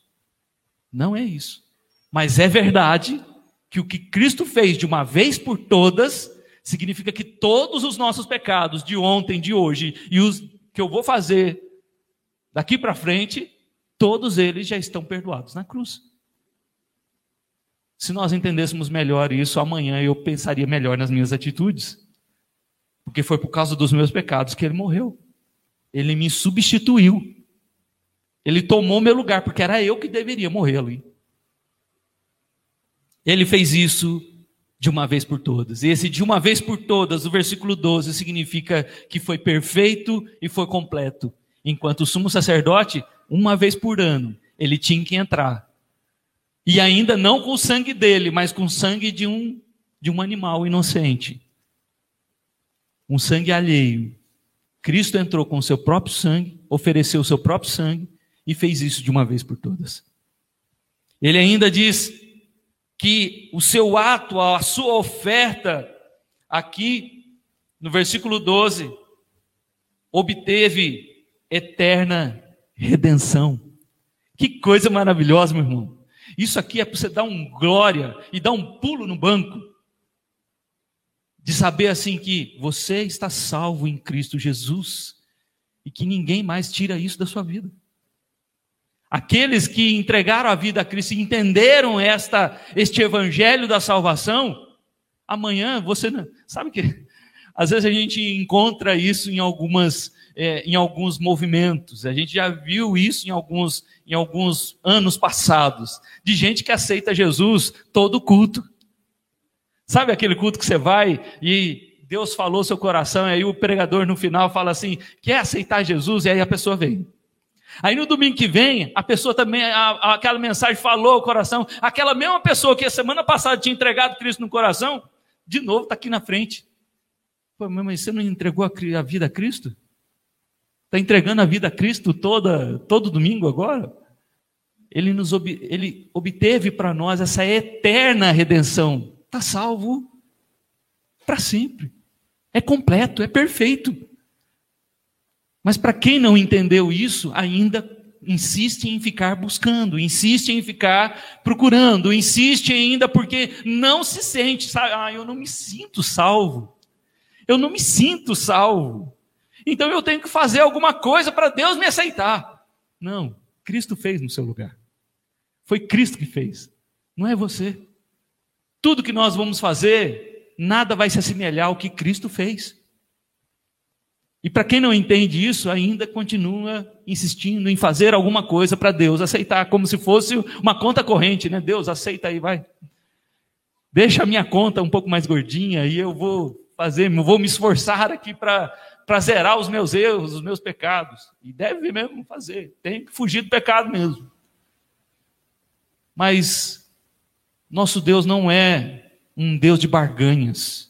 Não é isso. Mas é verdade que o que Cristo fez de uma vez por todas significa que todos os nossos pecados de ontem, de hoje e os que eu vou fazer daqui para frente, todos eles já estão perdoados na cruz. Se nós entendêssemos melhor isso, amanhã eu pensaria melhor nas minhas atitudes. Porque foi por causa dos meus pecados que ele morreu. Ele me substituiu. Ele tomou meu lugar, porque era eu que deveria morrer ali. Ele fez isso de uma vez por todas. E esse de uma vez por todas, o versículo 12, significa que foi perfeito e foi completo. Enquanto o sumo sacerdote, uma vez por ano, ele tinha que entrar. E ainda não com o sangue dele, mas com o sangue de um, de um animal inocente. Um sangue alheio. Cristo entrou com o seu próprio sangue, ofereceu o seu próprio sangue e fez isso de uma vez por todas. Ele ainda diz que o seu ato, a sua oferta, aqui no versículo 12, obteve eterna redenção. Que coisa maravilhosa, meu irmão. Isso aqui é para você dar um glória e dar um pulo no banco. De saber assim que você está salvo em Cristo Jesus e que ninguém mais tira isso da sua vida. Aqueles que entregaram a vida a Cristo e entenderam esta, este evangelho da salvação, amanhã você não. Sabe que às vezes a gente encontra isso em algumas. É, em alguns movimentos, a gente já viu isso em alguns, em alguns anos passados, de gente que aceita Jesus todo culto. Sabe aquele culto que você vai e Deus falou seu coração, e aí o pregador no final fala assim: quer aceitar Jesus? E aí a pessoa vem. Aí no domingo que vem, a pessoa também, a, aquela mensagem falou o coração, aquela mesma pessoa que a semana passada tinha entregado Cristo no coração, de novo está aqui na frente. Pô, mas você não entregou a, a vida a Cristo? Está entregando a vida a Cristo toda, todo domingo agora? Ele, nos ob, ele obteve para nós essa eterna redenção. Está salvo para sempre. É completo, é perfeito. Mas para quem não entendeu isso, ainda insiste em ficar buscando, insiste em ficar procurando, insiste ainda porque não se sente, sabe? Ah, eu não me sinto salvo. Eu não me sinto salvo. Então eu tenho que fazer alguma coisa para Deus me aceitar. Não, Cristo fez no seu lugar. Foi Cristo que fez, não é você. Tudo que nós vamos fazer, nada vai se assemelhar ao que Cristo fez. E para quem não entende isso, ainda continua insistindo em fazer alguma coisa para Deus aceitar, como se fosse uma conta corrente, né? Deus, aceita aí, vai. Deixa a minha conta um pouco mais gordinha e eu vou fazer, vou me esforçar aqui para zerar os meus erros, os meus pecados. E deve mesmo fazer, tem que fugir do pecado mesmo. Mas nosso Deus não é um Deus de barganhas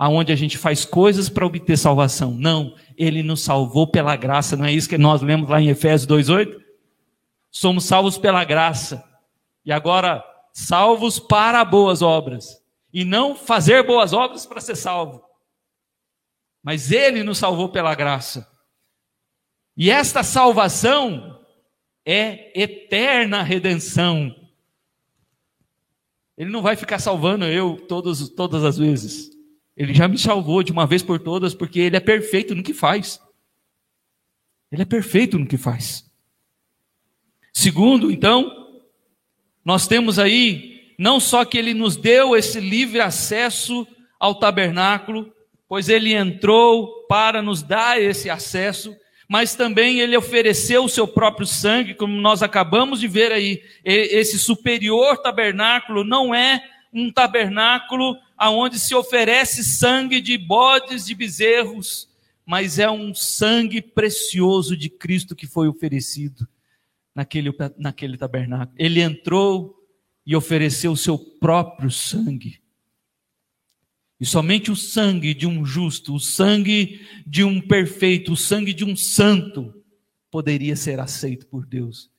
aonde a gente faz coisas para obter salvação. Não, ele nos salvou pela graça, não é isso que nós lemos lá em Efésios 2:8? Somos salvos pela graça. E agora salvos para boas obras, e não fazer boas obras para ser salvo. Mas ele nos salvou pela graça. E esta salvação é eterna redenção. Ele não vai ficar salvando eu todos, todas as vezes. Ele já me salvou de uma vez por todas, porque Ele é perfeito no que faz. Ele é perfeito no que faz. Segundo, então, nós temos aí, não só que Ele nos deu esse livre acesso ao tabernáculo, pois Ele entrou para nos dar esse acesso, mas também Ele ofereceu o seu próprio sangue, como nós acabamos de ver aí. Esse superior tabernáculo não é um tabernáculo aonde se oferece sangue de bodes, de bezerros, mas é um sangue precioso de Cristo que foi oferecido naquele, naquele tabernáculo. Ele entrou e ofereceu o seu próprio sangue. E somente o sangue de um justo, o sangue de um perfeito, o sangue de um santo poderia ser aceito por Deus.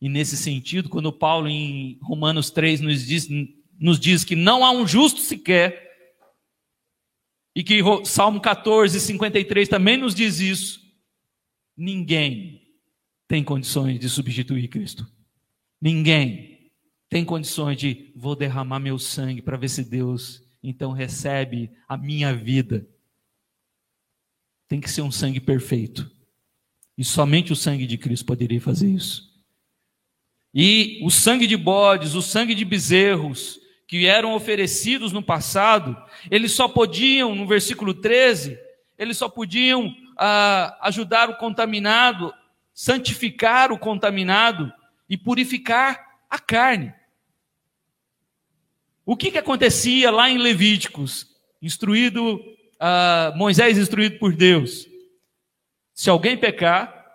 E nesse sentido, quando Paulo em Romanos 3 nos diz nos diz que não há um justo sequer, e que Salmo 14, 53 também nos diz isso, ninguém tem condições de substituir Cristo. Ninguém tem condições de vou derramar meu sangue para ver se Deus então recebe a minha vida. Tem que ser um sangue perfeito. E somente o sangue de Cristo poderia fazer isso. E o sangue de bodes, o sangue de bezerros, que eram oferecidos no passado, eles só podiam, no versículo 13, eles só podiam ah, ajudar o contaminado, santificar o contaminado e purificar a carne. O que, que acontecia lá em Levíticos, instruído, ah, Moisés instruído por Deus? Se alguém pecar,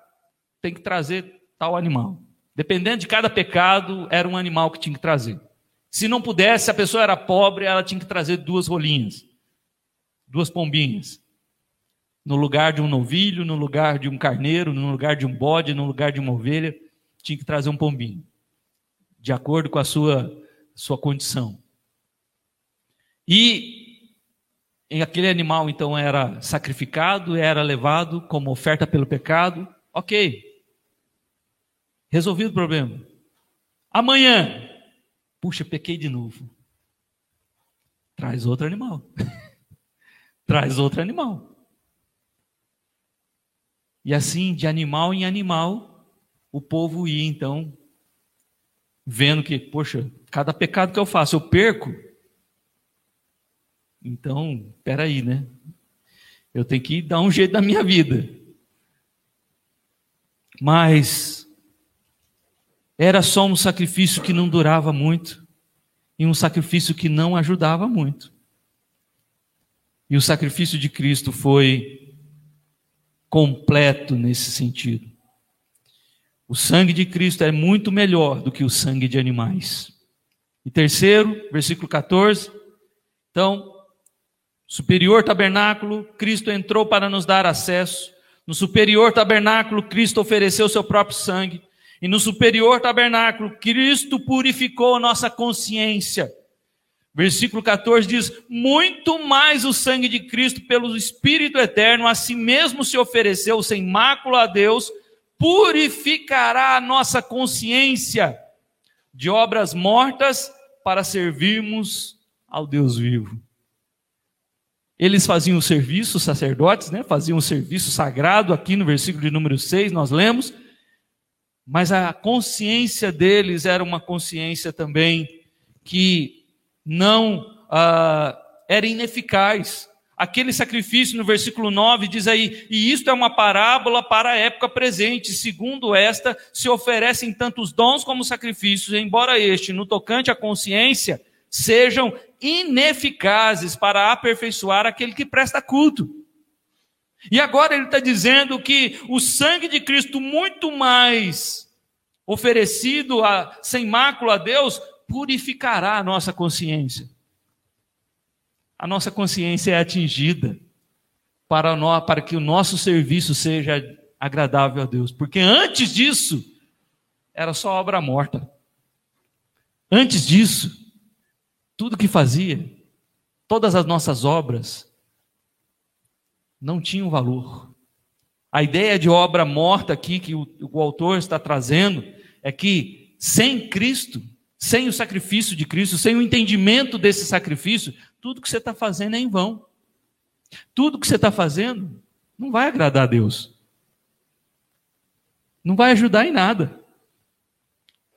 tem que trazer tal animal. Dependendo de cada pecado, era um animal que tinha que trazer. Se não pudesse, se a pessoa era pobre, ela tinha que trazer duas rolinhas, duas pombinhas. No lugar de um novilho, no lugar de um carneiro, no lugar de um bode, no lugar de uma ovelha, tinha que trazer um pombinho, de acordo com a sua, sua condição. E aquele animal então era sacrificado, era levado como oferta pelo pecado. Ok, resolvido o problema. Amanhã, puxa, pequei de novo. Traz outro animal. Traz outro animal. E assim, de animal em animal, o povo ia então vendo que, poxa, cada pecado que eu faço eu perco. Então, peraí, né? Eu tenho que dar um jeito da minha vida. Mas era só um sacrifício que não durava muito e um sacrifício que não ajudava muito. E o sacrifício de Cristo foi completo nesse sentido. O sangue de Cristo é muito melhor do que o sangue de animais. E terceiro, versículo 14. Então, superior tabernáculo, Cristo entrou para nos dar acesso. No superior tabernáculo, Cristo ofereceu seu próprio sangue. E no superior tabernáculo, Cristo purificou nossa consciência. Versículo 14 diz: Muito mais o sangue de Cristo, pelo Espírito eterno, a si mesmo se ofereceu sem mácula a Deus, purificará a nossa consciência de obras mortas para servirmos ao Deus vivo. Eles faziam o serviço, os sacerdotes, né? faziam o serviço sagrado, aqui no versículo de número 6, nós lemos, mas a consciência deles era uma consciência também que não ah, era ineficaz. Aquele sacrifício no versículo 9 diz aí, e isto é uma parábola para a época presente, segundo esta, se oferecem tantos dons como sacrifícios, embora este, no tocante à consciência, sejam ineficazes para aperfeiçoar aquele que presta culto. E agora ele está dizendo que o sangue de Cristo, muito mais oferecido a, sem mácula a Deus, purificará a nossa consciência. A nossa consciência é atingida para, nós, para que o nosso serviço seja agradável a Deus. Porque antes disso, era só obra morta. Antes disso, tudo que fazia, todas as nossas obras, não tinham valor. A ideia de obra morta aqui que o, o autor está trazendo é que sem Cristo sem o sacrifício de Cristo, sem o entendimento desse sacrifício, tudo que você está fazendo é em vão. Tudo que você está fazendo não vai agradar a Deus. Não vai ajudar em nada.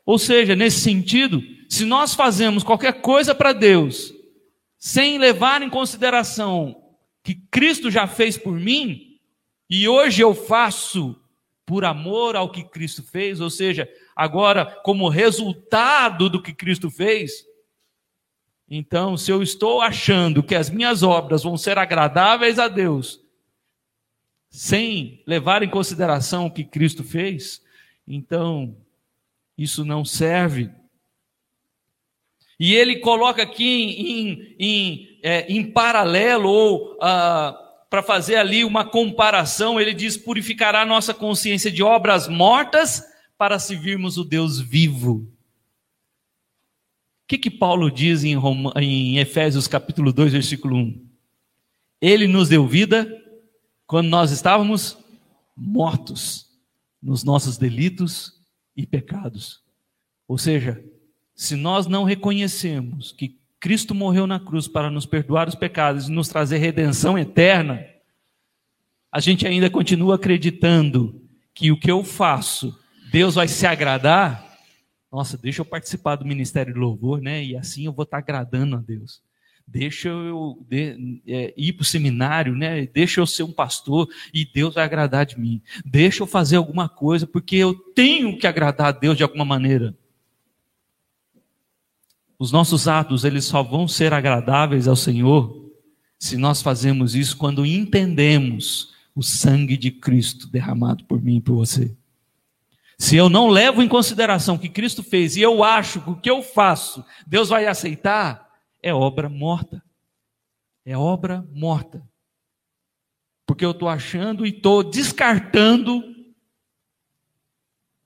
Ou seja, nesse sentido, se nós fazemos qualquer coisa para Deus, sem levar em consideração que Cristo já fez por mim, e hoje eu faço por amor ao que Cristo fez, ou seja, agora como resultado do que Cristo fez. Então, se eu estou achando que as minhas obras vão ser agradáveis a Deus, sem levar em consideração o que Cristo fez, então isso não serve. E ele coloca aqui em, em, é, em paralelo, ou ah, para fazer ali uma comparação, ele diz: purificará nossa consciência de obras mortas para servirmos o Deus vivo. O que, que Paulo diz em, Roma, em Efésios capítulo 2, versículo 1? Ele nos deu vida quando nós estávamos mortos nos nossos delitos e pecados. Ou seja, se nós não reconhecemos que Cristo morreu na cruz para nos perdoar os pecados e nos trazer redenção eterna, a gente ainda continua acreditando que o que eu faço, Deus vai se agradar. Nossa, deixa eu participar do ministério de louvor, né? E assim eu vou estar agradando a Deus. deixa eu de, é, ir para o seminário, né? deixa eu ser um pastor e Deus vai agradar de mim. Deixa eu fazer alguma coisa, porque eu tenho que agradar a Deus de alguma maneira. Os nossos atos, eles só vão ser agradáveis ao Senhor se nós fazemos isso quando entendemos o sangue de Cristo derramado por mim e por você. Se eu não levo em consideração o que Cristo fez e eu acho que o que eu faço Deus vai aceitar, é obra morta. É obra morta. Porque eu estou achando e estou descartando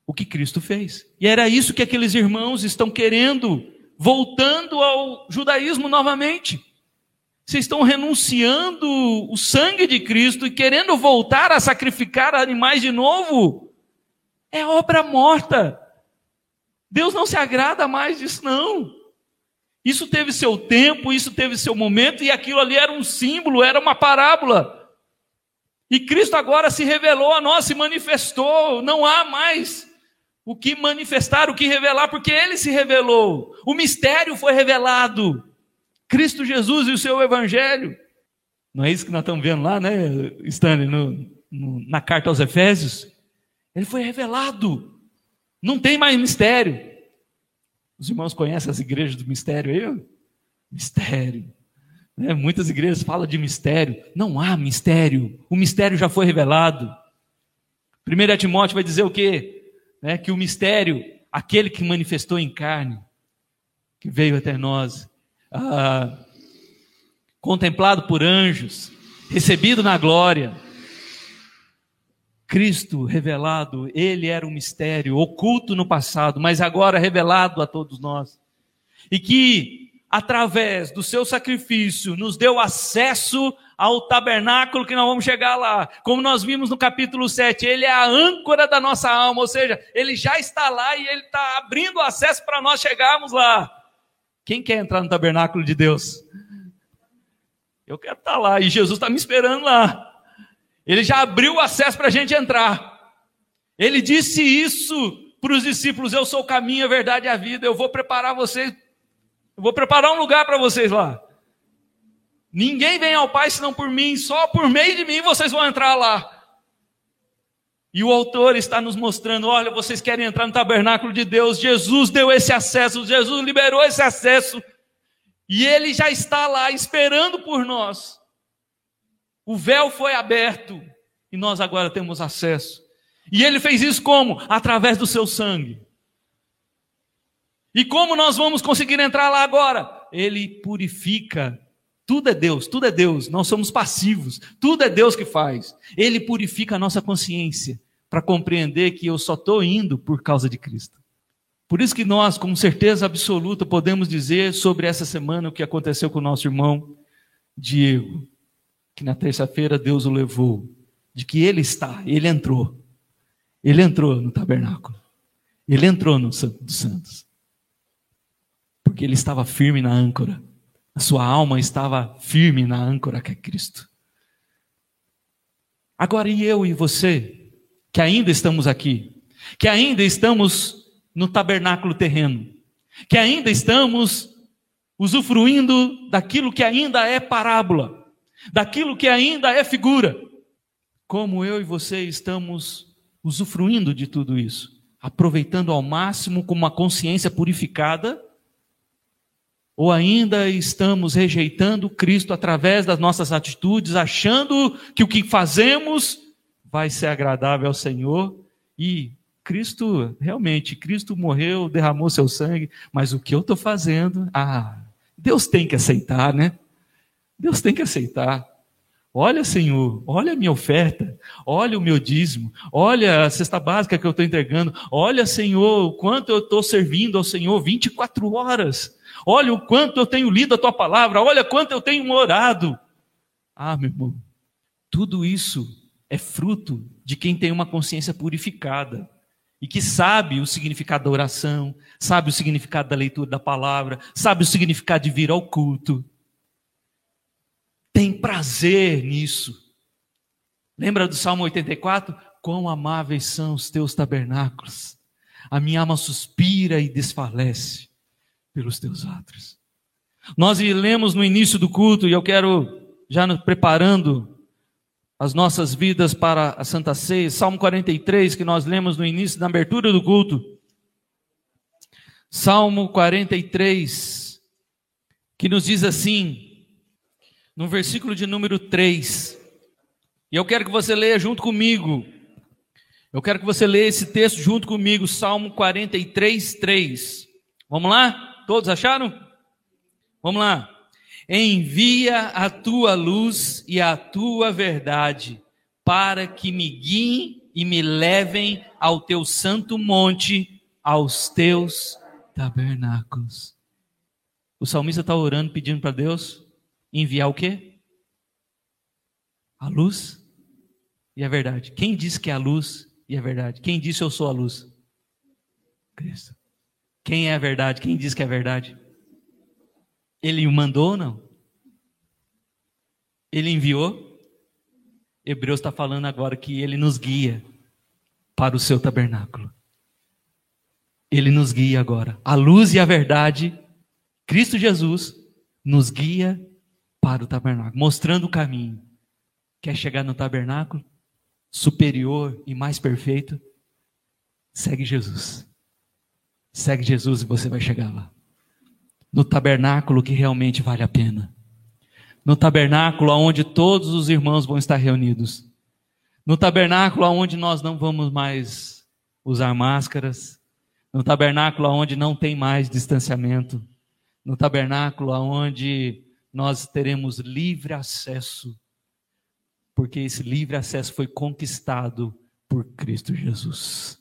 o que Cristo fez. E era isso que aqueles irmãos estão querendo, voltando ao judaísmo novamente. Vocês estão renunciando o sangue de Cristo e querendo voltar a sacrificar animais de novo. É obra morta. Deus não se agrada mais disso, não. Isso teve seu tempo, isso teve seu momento, e aquilo ali era um símbolo, era uma parábola. E Cristo agora se revelou a nós, se manifestou, não há mais o que manifestar, o que revelar, porque ele se revelou. O mistério foi revelado. Cristo Jesus e o seu evangelho. Não é isso que nós estamos vendo lá, né, Stanley, no, no, na carta aos Efésios? Ele foi revelado. Não tem mais mistério. Os irmãos conhecem as igrejas do mistério aí? Mistério. Né? Muitas igrejas falam de mistério. Não há mistério. O mistério já foi revelado. 1 Timóteo vai dizer o quê? Né? Que o mistério, aquele que manifestou em carne, que veio até nós, ah, contemplado por anjos, recebido na glória, Cristo revelado, ele era um mistério oculto no passado, mas agora revelado a todos nós. E que, através do seu sacrifício, nos deu acesso ao tabernáculo que nós vamos chegar lá. Como nós vimos no capítulo 7, ele é a âncora da nossa alma, ou seja, ele já está lá e ele está abrindo acesso para nós chegarmos lá. Quem quer entrar no tabernáculo de Deus? Eu quero estar lá e Jesus está me esperando lá. Ele já abriu o acesso para a gente entrar. Ele disse isso para os discípulos: Eu sou o caminho, a verdade e a vida. Eu vou preparar vocês, eu vou preparar um lugar para vocês lá. Ninguém vem ao Pai senão por mim, só por meio de mim vocês vão entrar lá. E o autor está nos mostrando: olha, vocês querem entrar no tabernáculo de Deus, Jesus deu esse acesso, Jesus liberou esse acesso, e ele já está lá esperando por nós. O véu foi aberto e nós agora temos acesso. E ele fez isso como? Através do seu sangue. E como nós vamos conseguir entrar lá agora? Ele purifica. Tudo é Deus, tudo é Deus. Nós somos passivos. Tudo é Deus que faz. Ele purifica a nossa consciência para compreender que eu só estou indo por causa de Cristo. Por isso que nós, com certeza absoluta, podemos dizer sobre essa semana o que aconteceu com o nosso irmão Diego que na terça-feira Deus o levou, de que ele está, ele entrou. Ele entrou no tabernáculo. Ele entrou no Santo dos Santos. Porque ele estava firme na âncora. A sua alma estava firme na âncora que é Cristo. Agora, e eu e você, que ainda estamos aqui, que ainda estamos no tabernáculo terreno, que ainda estamos usufruindo daquilo que ainda é parábola, daquilo que ainda é figura. Como eu e você estamos usufruindo de tudo isso, aproveitando ao máximo com uma consciência purificada, ou ainda estamos rejeitando Cristo através das nossas atitudes, achando que o que fazemos vai ser agradável ao Senhor e Cristo, realmente, Cristo morreu, derramou seu sangue, mas o que eu estou fazendo, ah, Deus tem que aceitar, né? Deus tem que aceitar. Olha, Senhor, olha a minha oferta, olha o meu dízimo, olha a cesta básica que eu estou entregando, olha, Senhor, quanto eu estou servindo ao Senhor 24 horas, olha o quanto eu tenho lido a tua palavra, olha quanto eu tenho orado. Ah, meu irmão, tudo isso é fruto de quem tem uma consciência purificada e que sabe o significado da oração, sabe o significado da leitura da palavra, sabe o significado de vir ao culto tem prazer nisso. Lembra do Salmo 84? Quão amáveis são os teus tabernáculos. A minha alma suspira e desfalece pelos teus atos. Nós lemos no início do culto, e eu quero, já nos preparando as nossas vidas para a Santa Ceia, Salmo 43, que nós lemos no início, na abertura do culto. Salmo 43, que nos diz assim, no versículo de número 3, e eu quero que você leia junto comigo, eu quero que você leia esse texto junto comigo, Salmo 43, 3. Vamos lá? Todos acharam? Vamos lá. Envia a tua luz e a tua verdade, para que me guiem e me levem ao teu santo monte, aos teus tabernáculos. O salmista está orando, pedindo para Deus enviar o quê? A luz e a verdade. Quem disse que é a luz e a verdade? Quem disse eu sou a luz? Cristo. Quem é a verdade? Quem diz que é a verdade? Ele o mandou ou não? Ele enviou? Hebreus está falando agora que ele nos guia para o seu tabernáculo. Ele nos guia agora. A luz e a verdade, Cristo Jesus, nos guia para o tabernáculo, mostrando o caminho. Quer chegar no tabernáculo? Superior e mais perfeito? Segue Jesus. Segue Jesus e você vai chegar lá no tabernáculo que realmente vale a pena. No tabernáculo onde todos os irmãos vão estar reunidos. No tabernáculo onde nós não vamos mais usar máscaras. No tabernáculo onde não tem mais distanciamento. No tabernáculo onde nós teremos livre acesso. Porque esse livre acesso foi conquistado por Cristo Jesus.